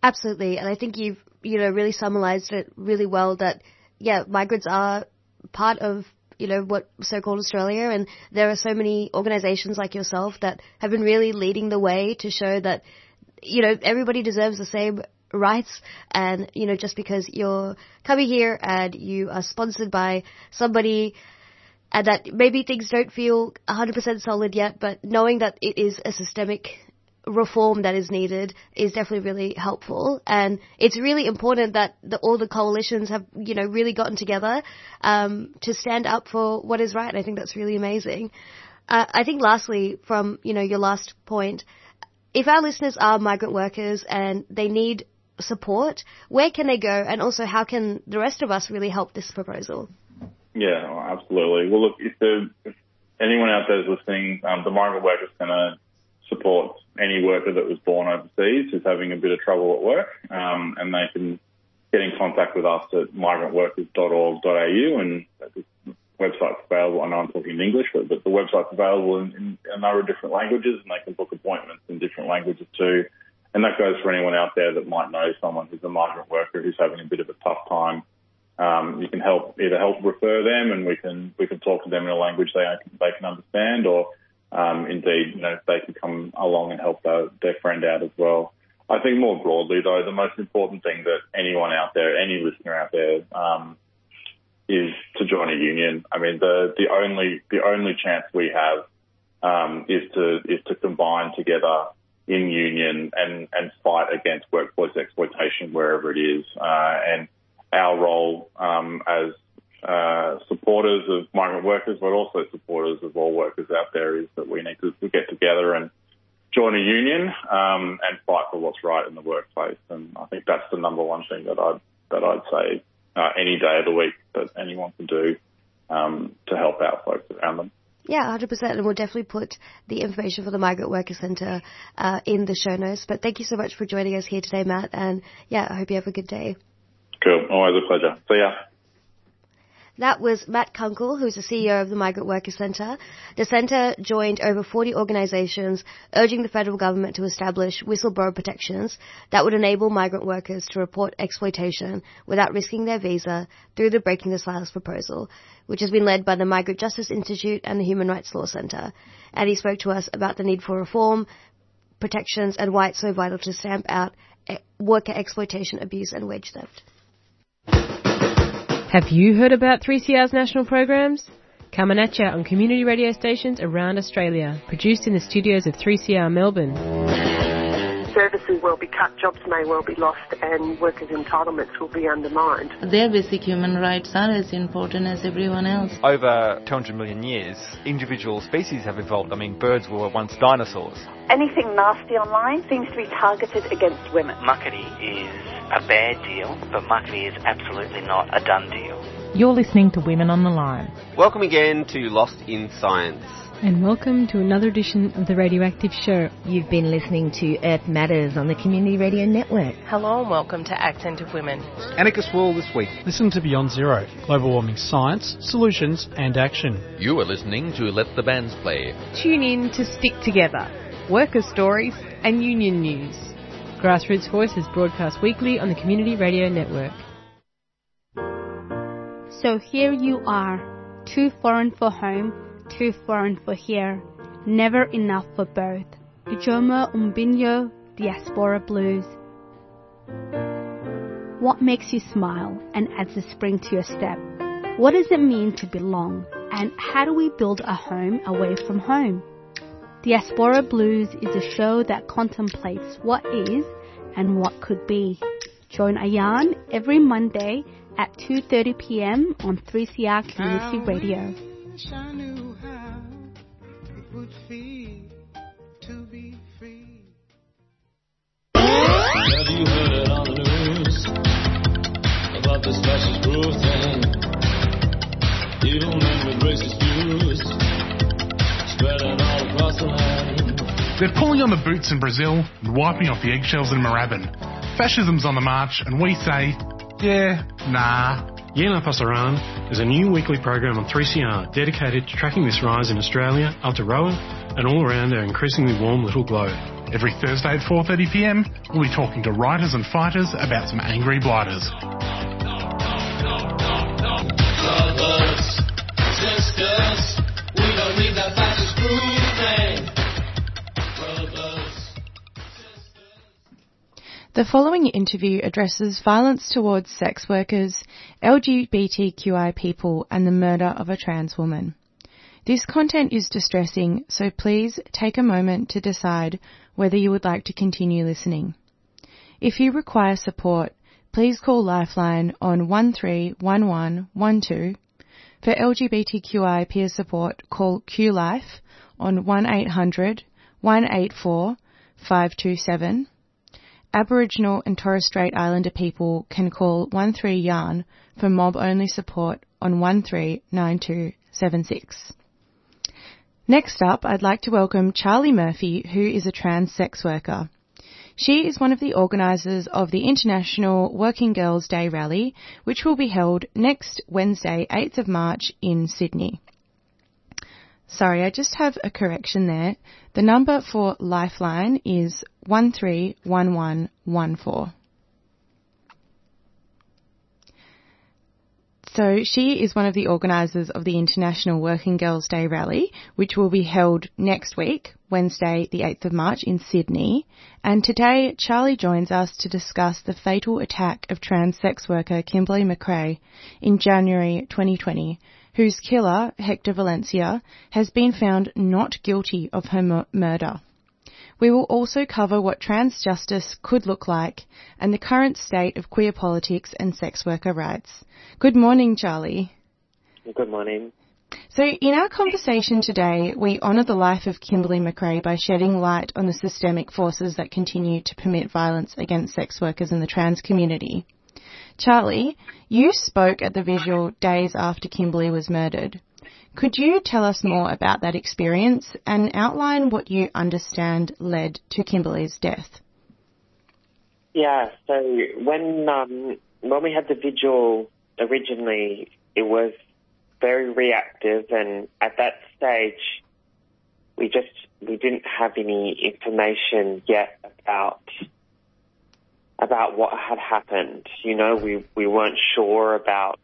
Absolutely. And I think you've, you know, really summarized it really well that, yeah, migrants are part of you know, what so-called Australia. And there are so many organizations like yourself that have been really leading the way to show that, you know, everybody deserves the same rights. And, you know, just because you're coming here and you are sponsored by somebody and that maybe things don't feel 100% solid yet, but knowing that it is a systemic reform that is needed is definitely really helpful. And it's really important that the, all the coalitions have, you know, really gotten together um, to stand up for what is right. And I think that's really amazing. Uh, I think lastly, from, you know, your last point, if our listeners are migrant workers and they need support, where can they go? And also, how can the rest of us really help this proposal? Yeah, absolutely. Well, look, if, if anyone out there is listening, um, the Migrant Workers Centre supports any worker that was born overseas who's having a bit of trouble at work, um, and they can get in contact with us at migrantworkers.org.au and the website's available. I know I'm talking in English, but, but the website's available in, in a number of different languages, and they can book appointments in different languages too. And that goes for anyone out there that might know someone who's a migrant worker who's having a bit of a tough time. Um, you can help either help refer them, and we can we can talk to them in a language they they can understand, or um, indeed, you know, they can come along and help their, their friend out as well. I think more broadly, though, the most important thing that anyone out there, any listener out there, um, is to join a union. I mean, the the only the only chance we have um, is to is to combine together in union and and fight against workforce exploitation wherever it is. Uh, and our role um, as uh, supporters of migrant workers, but also supporters of all workers out there, is that we need to, to get together and join a union um, and fight for what's right in the workplace. And I think that's the number one thing that I'd that I'd say uh, any day of the week that anyone can do um, to help out folks around them. Yeah, 100%. And we'll definitely put the information for the Migrant Worker Centre uh, in the show notes. But thank you so much for joining us here today, Matt. And yeah, I hope you have a good day. Cool. Always a pleasure. See ya. That was Matt Kunkel, who's the CEO of the Migrant Workers Centre. The centre joined over 40 organisations urging the federal government to establish whistleblower protections that would enable migrant workers to report exploitation without risking their visa through the Breaking the Silence proposal, which has been led by the Migrant Justice Institute and the Human Rights Law Centre. And he spoke to us about the need for reform, protections, and why it's so vital to stamp out worker exploitation, abuse, and wage theft. Have you heard about 3CR's national programs? Coming at you on community radio stations around Australia, produced in the studios of 3CR Melbourne. Services will be cut, jobs may well be lost, and workers' entitlements will be undermined. Their basic human rights are as important as everyone else. Over 200 million years, individual species have evolved. I mean, birds were once dinosaurs. Anything nasty online seems to be targeted against women. Muckaty is a bad deal, but Muckaty is absolutely not a done deal. You're listening to Women on the Line. Welcome again to Lost in Science. And welcome to another edition of the Radioactive Show. You've been listening to Earth Matters on the Community Radio Network. Hello and welcome to Accent of Women. Anarchist World this week. Listen to Beyond Zero, global warming science, solutions and action. You are listening to Let the Bands Play. Tune in to Stick Together, worker stories and union news. Grassroots Voice is broadcast weekly on the Community Radio Network. So here you are, too foreign for home, too foreign for here, never enough for both. Ijeoma Umebinyuo, Diaspora Blues. What makes you smile and adds a spring to your step? What does it mean to belong? And how do we build a home away from home? Diaspora Blues is a show that contemplates what is and what could be. Join Ayan every Monday at 2:30 p.m. on 3CR Community Radio wish I knew how it would feel to be free. Have you heard it on the news about this fascist thing? Evil men with racist views spreading all across the land. They're pulling on the boots in Brazil and wiping off the eggshells in Moorabbin. Fascism's on the march, and we say, yeah, nah, Yena Pasaran is a new weekly program on 3CR dedicated to tracking this rise in Australia, Aotearoa, and all around our increasingly warm little globe. Every Thursday at 4.30pm, we'll be talking to writers and fighters about some angry blighters. The following interview addresses violence towards sex workers, LGBTQI people, and the murder of a trans woman. This content is distressing, so please take a moment to decide whether you would like to continue listening. If you require support, please call Lifeline on 131112. For LGBTQI peer support, call QLife on 1800 184 527. Aboriginal and Torres Strait Islander people can call 13 Yarn for mob only support on 139276. Next up, I'd like to welcome Charlie Murphy, who is a trans sex worker. She is one of the organisers of the International Working Girls Day rally, which will be held next Wednesday, 8th of March in Sydney. Sorry, I just have a correction there. The number for Lifeline is 131114. So she is one of the organisers of the International Working Girls Day rally, which will be held next week, Wednesday, the 8th of March in Sydney. And today, Charlie joins us to discuss the fatal attack of trans sex worker Kimberly McRae in January 2020, whose killer, Hector Valencia, has been found not guilty of her mur- murder. We will also cover what trans justice could look like and the current state of queer politics and sex worker rights. Good morning, Charlie. Good morning. So, in our conversation today, we honour the life of Kimberly McRae by shedding light on the systemic forces that continue to permit violence against sex workers in the trans community. Charlie, you spoke at the visual days after Kimberly was murdered. Could you tell us more about that experience and outline what you understand led to Kimberly's death? Yeah, so when um, when we had the vigil originally, it was very reactive, and at that stage, we just we didn't have any information yet about about what had happened. You know, we we weren't sure about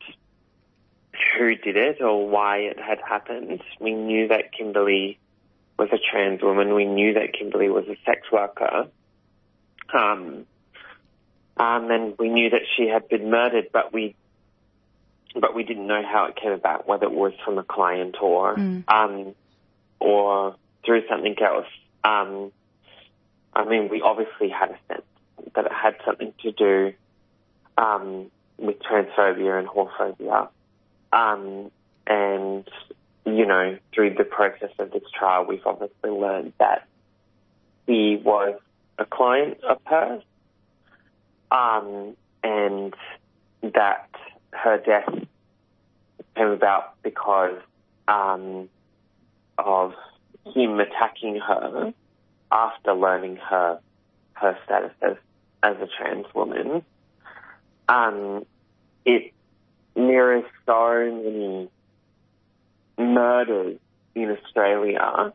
who did it or why it had happened. We knew that Kimberly was a trans woman. We knew that Kimberly was a sex worker. Um, um, and we knew that she had been murdered, but we, but we didn't know how it came about, whether it was from a client or, Mm. um, or through something else. Um, I mean, we obviously had a sense that it had something to do, um, with transphobia and whorephobia. Um, and, you know, through the process of this trial, we've obviously learned that he was a client of hers, um, and that her death came about because um, of him attacking her after learning her her status as, as a trans woman. Um, it mirrors so many murders in Australia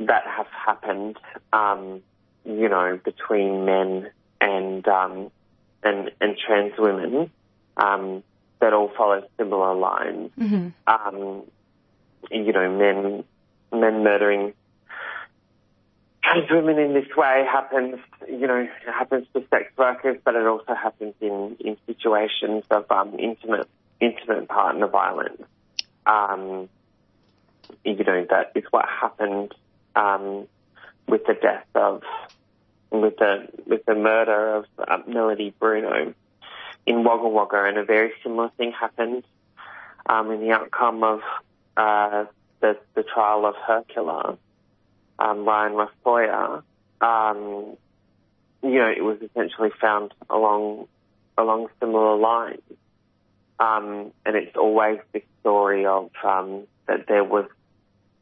that have happened, um, you know, between men and um, and and trans women um, that all follow similar lines. Mm-hmm. Um, you know, men men murdering trans women in this way happens, you know, it happens to sex workers, but it also happens in, in situations of um, intimate intimate partner violence. Um, you know, that is what happened um, with the death of with the with the murder of uh, Mhelody Bruno in Wagga Wagga, and a very similar thing happened um, in the outcome of uh, the the trial of her killer um, Ryan Rafoya, um, you know, it was essentially found along along similar lines. Um, and it's always this story of um, that there was,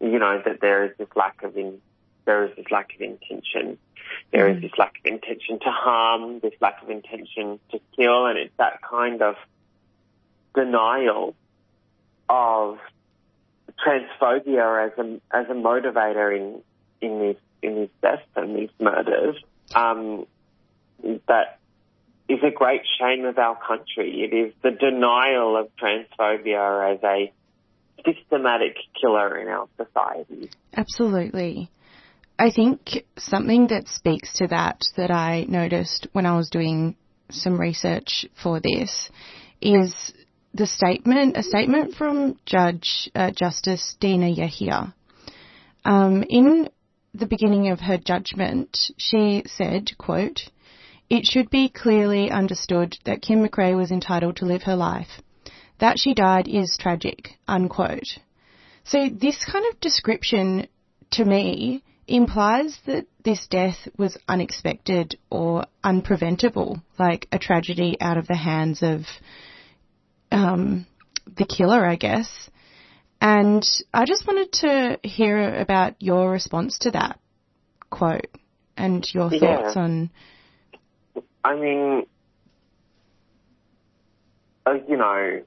you know, that there is this lack of in, there is this lack of intention. There is this lack of intention to harm, this lack of intention to kill, and it's that kind of denial of transphobia as a as a motivator in in these in deaths and these murders um, that is a great shame of our country. It is the denial of transphobia as a systematic killer in our society. Absolutely. I think something that speaks to that that I noticed when I was doing some research for this is the statement, a statement from Judge uh, Justice Dina Yehia. Um, in the beginning of her judgment, she said, quote, it should be clearly understood that Kim McRae was entitled to live her life. That she died is tragic, unquote. So this kind of description to me implies that this death was unexpected or unpreventable, like a tragedy out of the hands of um, the killer, I guess. And I just wanted to hear about your response to that quote and your Yeah. thoughts on. I mean, uh, you know,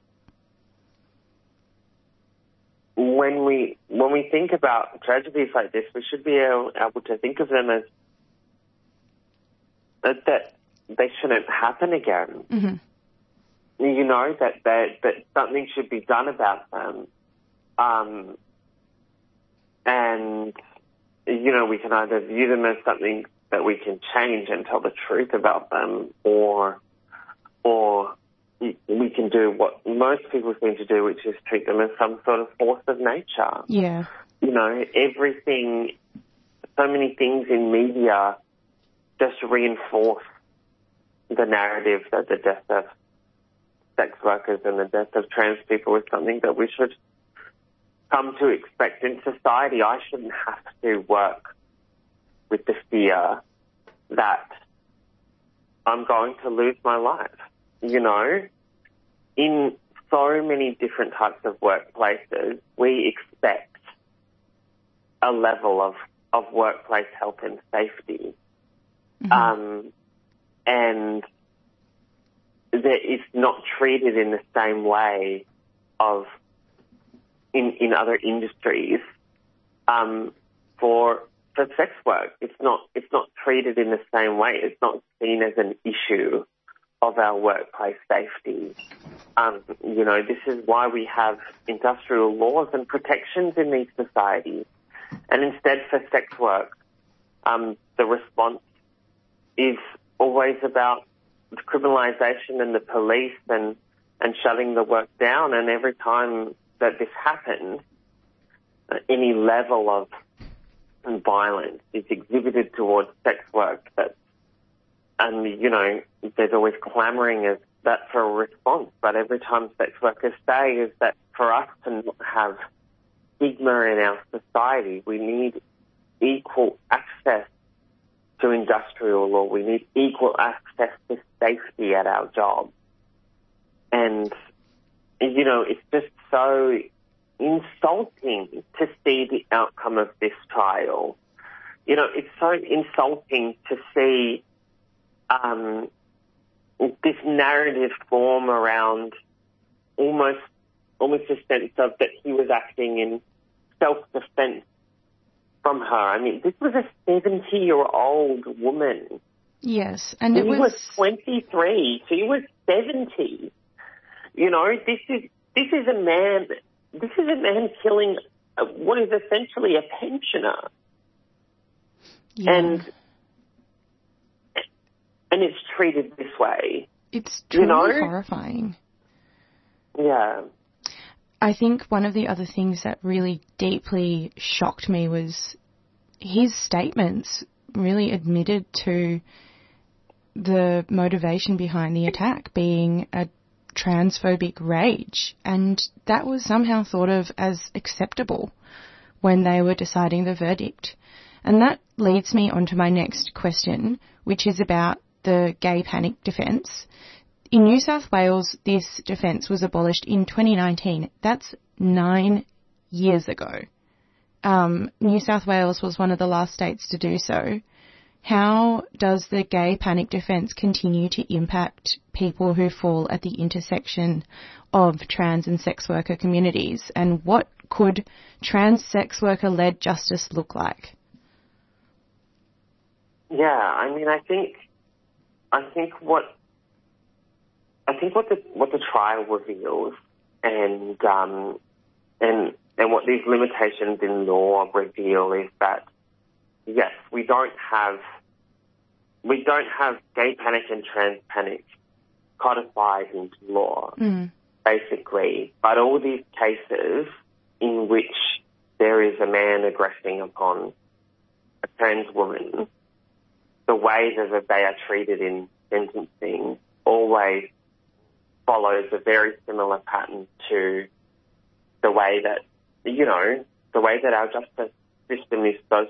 when we when we think about tragedies like this, we should be able, able to think of them as that, that they shouldn't happen again. Mm-hmm. You know that that that something should be done about them, um, and you know we can either view them as something that we can change and tell the truth about them, or or we can do what most people seem to do, which is treat them as some sort of force of nature. Yeah. You know, everything, so many things in media just reinforce the narrative that the death of sex workers and the death of trans people is something that we should come to expect in society. I shouldn't have to work with the fear that I'm going to lose my life. You know, in so many different types of workplaces, we expect a level of, of workplace health and safety. Um, and that it's not treated in the same way of in, in other industries um, for for sex work. It's not it's not treated in the same way. It's not seen as an issue of our workplace safety. Um, you know, this is why we have industrial laws and protections in these societies. And instead, for sex work, um, the response is always about criminalisation and the police and and shutting the work down. And every time that this happens, uh, any level of violence is exhibited towards sex work that and you know there's always clamouring as that for a response. But every time sex workers say is that for us to not have stigma in our society, we need equal access to industrial law. We need equal access to safety at our job. And you know, it's just so insulting to see the outcome of this trial. You know, it's so insulting to see um, this narrative form around almost almost a sense of that he was acting in self defense from her. I mean, this was a seventy year old woman. Yes, and he it was, was. twenty three. She was seventy. You know, this is this is a man. This is a man killing uh, what is essentially a pensioner, Yeah. and and it's treated this way. It's you truly know? horrifying. Yeah. I think one of the other things that really deeply shocked me was his statements really admitted to the motivation behind the attack being a transphobic rage, and that was somehow thought of as acceptable when they were deciding the verdict. And that leads me on to my next question, which is about the gay panic defence. In New South Wales, this defence was abolished in 2019. That's nine years ago. Um, New South Wales was one of the last states to do so. How does the gay panic defence continue to impact people who fall at the intersection of trans and sex worker communities? And what could trans sex worker led justice look like? Yeah, I mean, I think, I think what, I think what the what the trial reveals, and um, and and what these limitations in law reveal is that yes, we don't have we don't have gay panic and trans panic codified into law, Mm. basically. But all these cases in which there is a man aggressing upon a trans woman, the way that they are treated in sentencing always follows a very similar pattern to the way that, you know, the way that our justice system is so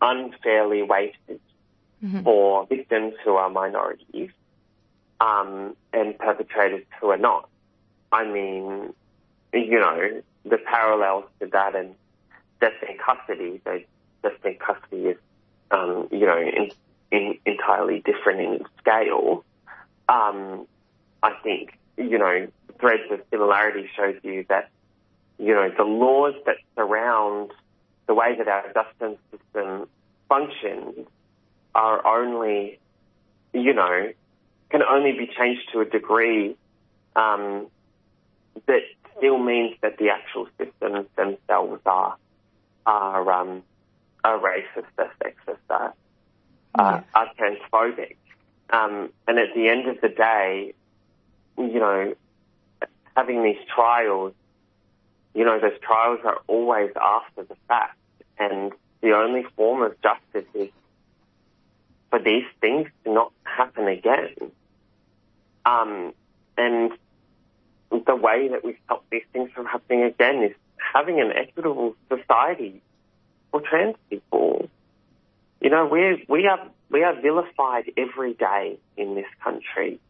unfairly weighted for victims who are minorities um, and perpetrators who are not. I mean, you know, the parallels to that and death in custody, so death in custody is, um, you know, in, in, entirely different in scale. Um, I think, you know, threads of similarity shows you that, you know, the laws that surround the way that our justice system functions are only, you know, can only be changed to a degree um, that still means that the actual systems themselves are are um, are racist, are sexist, are, are, are transphobic. Um, and at the end of the day, you know, having these trials, you know, those trials are always after the fact, and the only form of justice is for these things to not happen again. Um, and the way that we stop these things from happening again is having an equitable society for trans people. You know, we we are we are vilified every day in this country.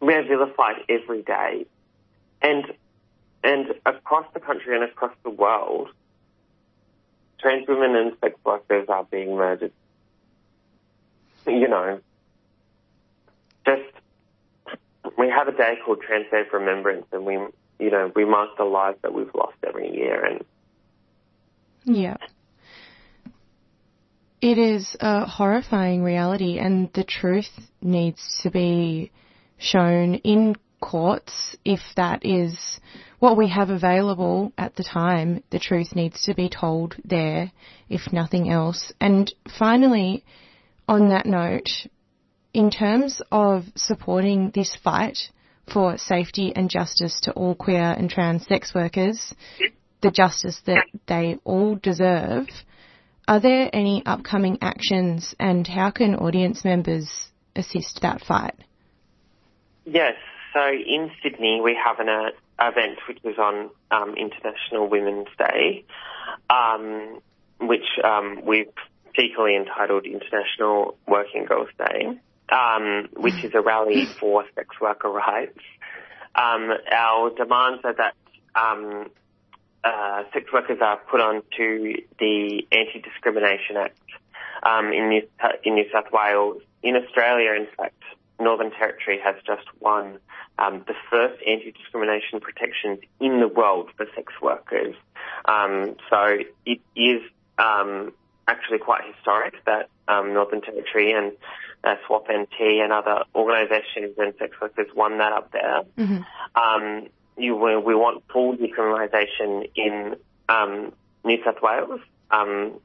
We are vilified every day, and and across the country and across the world, trans women and sex workers are being murdered. You know, just we have a day called Trans Day of Remembrance, and we you know we mark the lives that we've lost every year, and Yeah. It is a horrifying reality, and the truth needs to be shown in courts if that is what we have available at the time. The truth needs to be told there, if nothing else. And finally, on that note, in terms of supporting this fight for safety and justice to all queer and trans sex workers, the justice that they all deserve, are there any upcoming actions and how can audience members assist that fight? Yes. So in Sydney, we have an uh, event which is on um, International Women's Day, um, which um, we've cheekily entitled International Working Girls Day, um, which is a rally for sex worker rights. Um, our demands are that um, uh, sex workers are put onto the Anti-Discrimination Act in, New, in New South Wales. In Australia, in fact, Northern Territory has just won um, the first anti-discrimination protections in the world for sex workers. Um, so it is um, actually quite historic that um, Northern Territory and uh, SWOP NT and other organisations and sex workers won that up there. Um, you, we, we want full decriminalisation in um, New South Wales, um,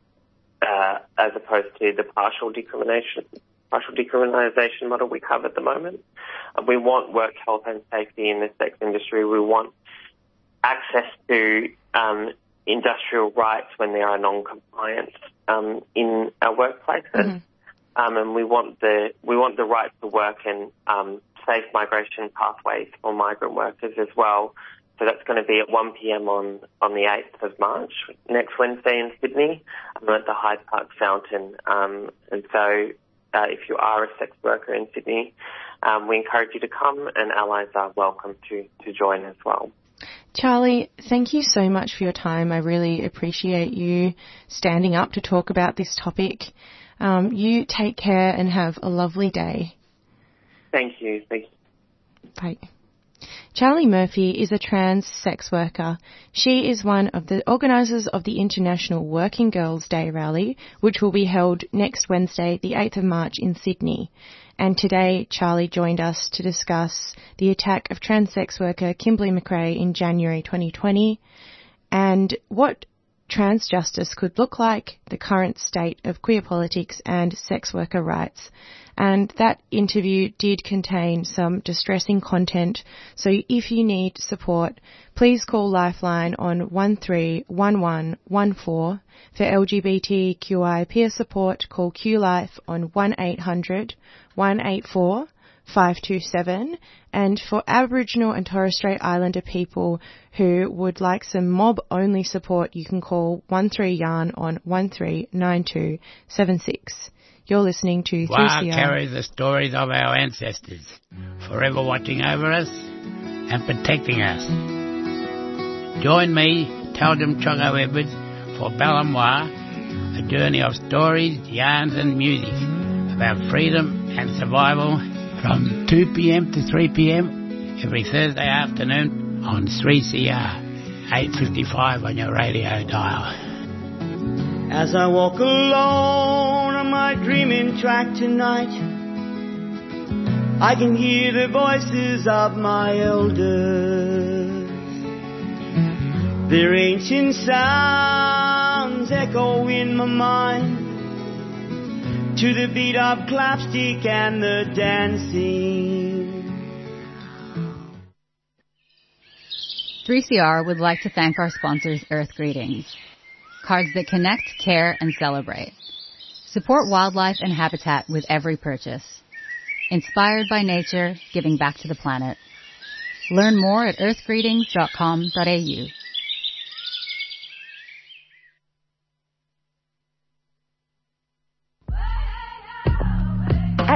uh, as opposed to the partial decrimination, partial decriminalisation model we have at the moment. We want work health and safety in the sex industry. We want access to um, industrial rights when there are non-compliance um, in our workplaces. Um, and we want the we want the right to work and um, safe migration pathways for migrant workers as well. So that's going to be at 1 p.m. on on the 8th of March next Wednesday in Sydney, um, at the Hyde Park Fountain. Um, and so, uh, if you are a sex worker in Sydney, um, we encourage you to come, and allies are welcome to, to join as well. Charlie, thank you so much for your time. I really appreciate you standing up to talk about this topic. Um, you take care and have a lovely day. Thank you. Thank you. Bye. Charlie Murphy is a trans sex worker. She is one of the organisers of the International Working Girls Day rally, which will be held next Wednesday, the 8th of March in Sydney. And today, Charlie joined us to discuss the attack of trans sex worker Kimberly McRae in January 2020 and what trans justice could look like, the current state of queer politics and sex worker rights. And that interview did contain some distressing content, so if you need support, please call Lifeline on 131114. For LGBTQI peer support, call QLife on 1800 184 527 and for Aboriginal and Torres Strait Islander people who would like some mob only support you can call 13 yarn on 139276. You're listening to Wah 3CR. carry the stories of our ancestors, forever watching over us and protecting us. Join me, Taldum Chogo Edwards, for Balamoir, a journey of stories, yarns and music about freedom and survival from 2pm to 3pm every Thursday afternoon on 3CR, 855 on your radio dial. As I walk alone on my dreaming track tonight, I can hear the voices of my elders. Their ancient sounds echo in my mind to the beat of clapstick and the dancing. 3CR would like to thank our sponsors, Earth Greetings. Cards that connect, care, and celebrate. Support wildlife and habitat with every purchase. Inspired by nature, giving back to the planet. Learn more at earthgreetings.com.au.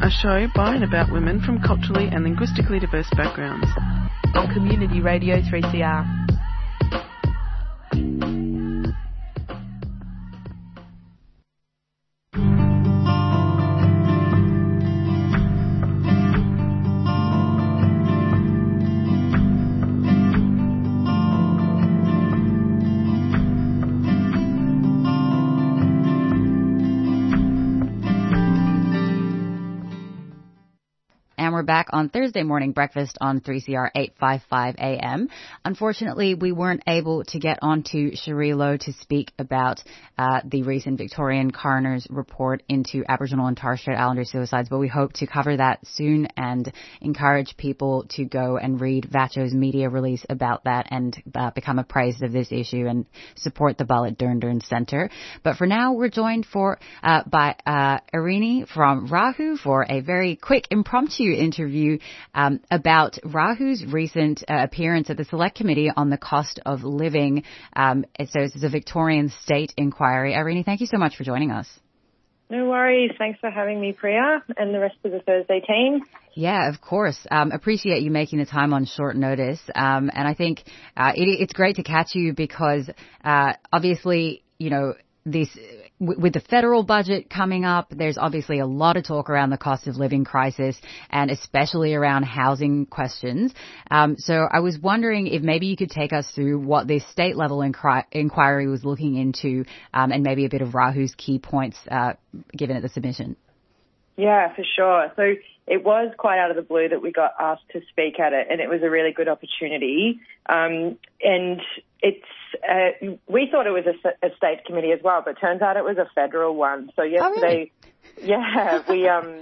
A show by and about women from culturally and linguistically diverse backgrounds. On Community Radio 3CR. Back on Thursday morning breakfast on 3CR 855 AM. Unfortunately, we weren't able to get onto Sharilo to speak about uh, the recent Victorian coroner's report into Aboriginal and Torres Strait Islander suicides, but we hope to cover that soon and encourage people to go and read VACCHO's media release about that and uh, become appraised of this issue and support the Balit Durn Centre. But for now, we're joined for uh, by uh, Irini from Rahu for a very quick impromptu interview um, about Rahu's recent uh, appearance at the Select Committee on the Cost of Living. Um, so this is a Victorian state inquiry. Irene, thank you so much for joining us. No worries. Thanks for having me, Priya, and the rest of the Thursday team. Yeah, of course. Um, appreciate you making the time on short notice. Um, and I think uh, it, it's great to catch you because uh, obviously, you know, this with the federal budget coming up, there's obviously a lot of talk around the cost of living crisis and especially around housing questions. Um, so I was wondering if maybe you could take us through what this state level inqui- inquiry was looking into um, and maybe a bit of Rahu's key points uh, given at the submission. Yeah, for sure. So it was quite out of the blue that we got asked to speak at it, and it was a really good opportunity. Um, and it's uh, we thought it was a, a, state committee as well, but turns out it was a federal one. So yesterday, oh, really? yeah, we um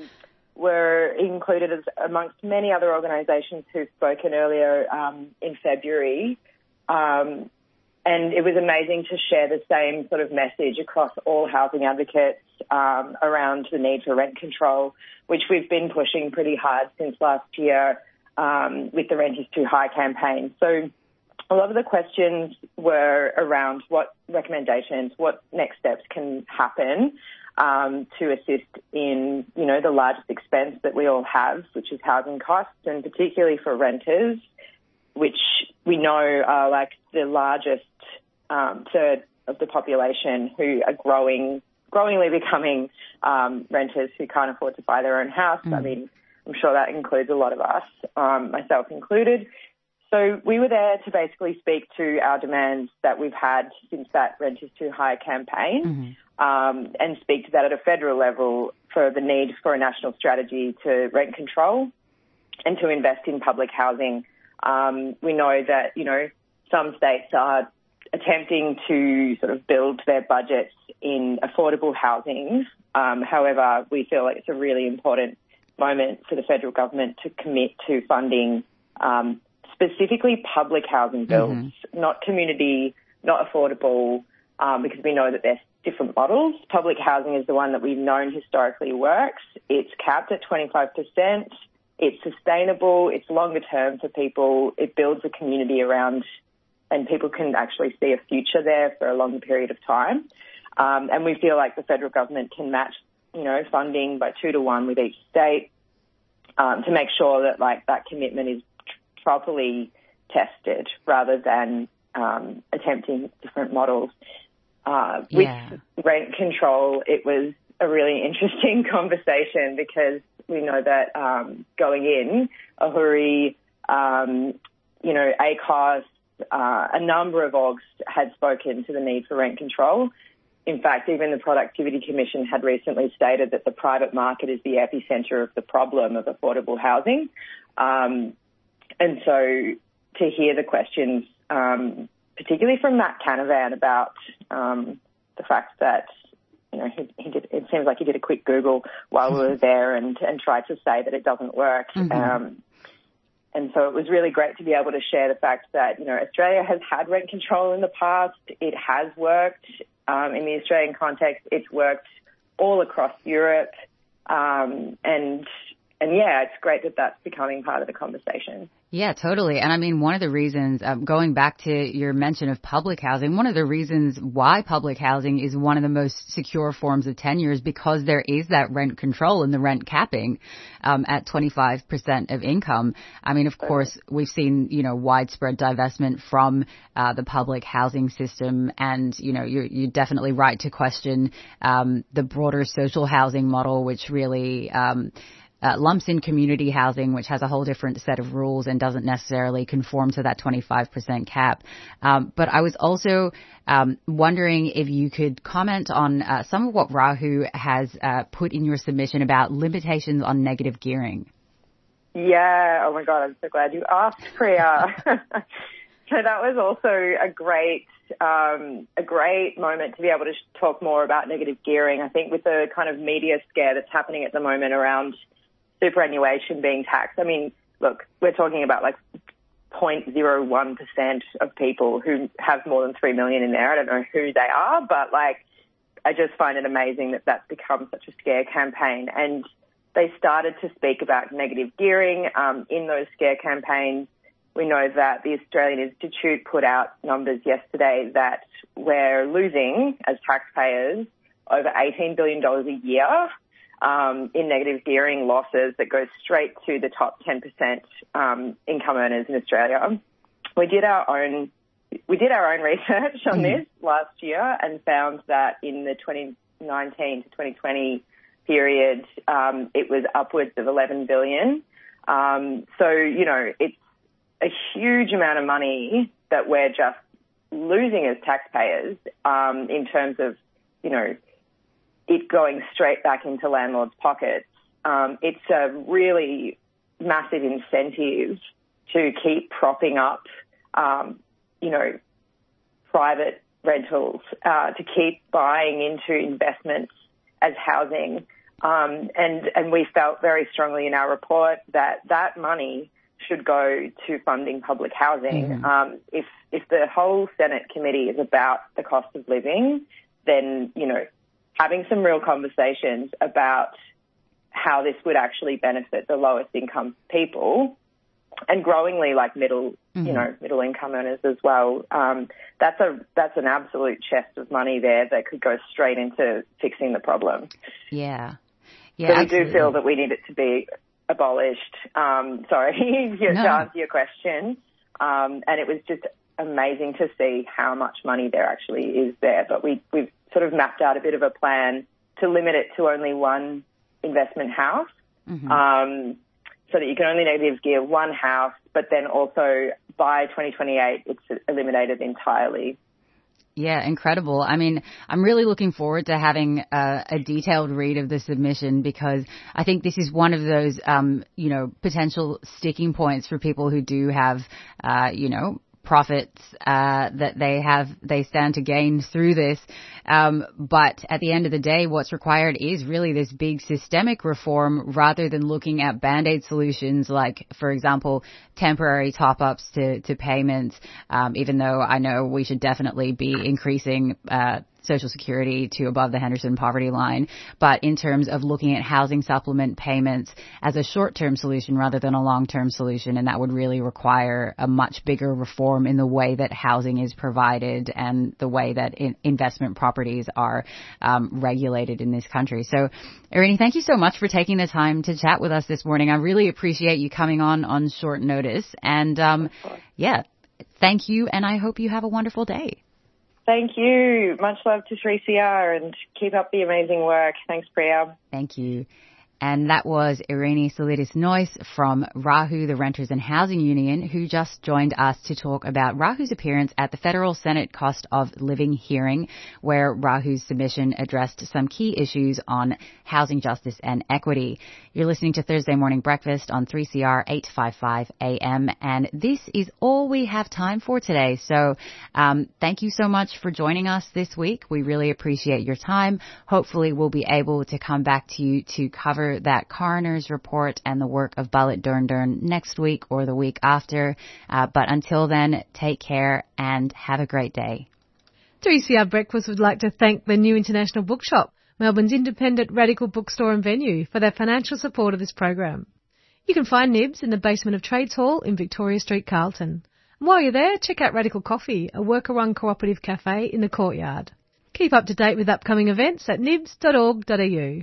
were included as amongst many other organisations who've spoken earlier um, in February. Um, and it was amazing to share the same sort of message across all housing advocates um, around the need for rent control, which we've been pushing pretty hard since last year um, with the Rent is Too High campaign. So a lot of the questions were around what recommendations, what next steps can happen um, to assist in, you know, the largest expense that we all have, which is housing costs, and particularly for renters, which we know are like the largest um, third of the population who are growing, growingly becoming um, renters who can't afford to buy their own house. Mm. I mean, I'm sure that includes a lot of us, um, myself included. So we were there to basically speak to our demands that we've had since that Rent is Too High campaign mm-hmm. um, and speak to that at a federal level for the need for a national strategy to rent control and to invest in public housing. Um, we know that, you know, some states are attempting to sort of build their budgets in affordable housing. Um, however, we feel like it's a really important moment for the federal government to commit to funding um, specifically public housing bills, mm-hmm. not community, not affordable, um, because we know that there's different models. Public housing is the one that we've known historically works. It's capped at 25%. It's sustainable. It's longer term for people. It builds a community around and people can actually see a future there for a longer period of time. Um, and we feel like the federal government can match, you know, funding by two to one with each state um, to make sure that like that commitment is properly tested rather than um, attempting different models. Uh, yeah. With rent control, it was a really interesting conversation because we know that um, going in, AHURI, um, you know, ACOSS, uh, a number of orgs had spoken to the need for rent control. In fact, even the Productivity Commission had recently stated that the private market is the epicenter of the problem of affordable housing. Um, and so to hear the questions, um, particularly from Matt Canavan about um, the fact that you know, he, he, did, it seems like he did a quick Google while we were there and, and tried to say that it doesn't work. Mm-hmm. Um, and so it was really great to be able to share the fact that, you know, Australia has had rent control in the past. It has worked um, in the Australian context. It's worked all across Europe. Um, and, and yeah, it's great that that's becoming part of the conversation. Yeah, totally. And I mean, one of the reasons, um, going back to your mention of public housing, one of the reasons why public housing is one of the most secure forms of tenure is because there is that rent control and the rent capping um, at 25% of income. I mean, of course, we've seen, you know, widespread divestment from uh, the public housing system. And, you know, you're, you're definitely right to question um, the broader social housing model, which really, um, uh, lumps in community housing, which has a whole different set of rules and doesn't necessarily conform to that 25% cap. Um, but I was also um, wondering if you could comment on uh, some of what Rahu has uh, put in your submission about limitations on negative gearing. Yeah. Oh my God, I'm so glad you asked, Priya. so that was also a great um, a great moment to be able to talk more about negative gearing. I think with the kind of media scare that's happening at the moment around superannuation being taxed. I mean, look, we're talking about like 0.01% of people who have more than 3 million in there. I don't know who they are, but like, I just find it amazing that that's become such a scare campaign. And they started to speak about negative gearing um, in those scare campaigns. We know that the Australian Institute put out numbers yesterday that we're losing as taxpayers over $18 billion a year um, in negative gearing losses that goes straight to the top 10% um, income earners in Australia. We did our own we did our own research on mm. this last year and found that in the 2019 to 2020 period, um, it was upwards of 11 billion. Um, so you know it's a huge amount of money that we're just losing as taxpayers um, in terms of you know it going straight back into landlords' pockets. Um, it's a really massive incentive to keep propping up, um, you know, private rentals, uh, to keep buying into investments as housing Um, and, and we felt very strongly in our report that that money should go to funding public housing. Um, if, if the whole Senate committee is about the cost of living, then, you know, having some real conversations about how this would actually benefit the lowest income people and growingly like middle, Mm-hmm. you know, middle income earners as well. Um, that's a that's an absolute chest of money there that could go straight into fixing the problem. Yeah. Yeah. so we absolutely. do feel that we need it to be abolished. Um, sorry, to No. answer your question. Um, and it was just amazing to see how much money there actually is there. But we we've sort of mapped out a bit of a plan to limit it to only one investment house. Mhm. Um, so that you can only negative gear one house, but then also by 2028 it's eliminated entirely. Yeah, incredible. I mean, I'm really looking forward to having a, a detailed read of the submission because I think this is one of those, um, you know, potential sticking points for people who do have, uh, you know, profits uh, that they have they stand to gain through this. Um, but at the end of the day, what's required is really this big systemic reform rather than looking at band-aid solutions like, for example, temporary top-ups to, to payments, um, even though I know we should definitely be increasing uh, Social Security to above the Henderson poverty line. But in terms of looking at housing supplement payments as a short-term solution rather than a long-term solution, and that would really require a much bigger reform in the way that housing is provided and the way that in- investment properties are um, regulated in this country. So, Irini, thank you so much for taking the time to chat with us this morning. I really appreciate you coming on on short notice. And um, yeah, thank you, and I hope you have a wonderful day. Thank you. Much love to 3CR and keep up the amazing work. Thanks, Priya. Thank you. And that was Irini Solidis Noyce from Rahu, the Renters and Housing Union, who just joined us to talk about Rahu's appearance at the Federal Senate Cost of Living hearing, where Rahu's submission addressed some key issues on housing justice and equity. You're listening to Thursday Morning Breakfast on 3CR 855 AM, and this is all we have time for today. So, um, thank you so much for joining us this week. We really appreciate your time. Hopefully, we'll be able to come back to you to cover that coroner's report and the work of Balit Durn next week or the week after. Uh, but until then, take care and have a great day. 3CR Breakfast would like to thank the New International Bookshop, Melbourne's independent radical bookstore and venue, for their financial support of this program. You can find Nibs in the basement of Trades Hall in Victoria Street, Carlton. And while you're there, check out Radical Coffee, a worker-run cooperative cafe in the courtyard. Keep up to date with upcoming events at nibs.org.au.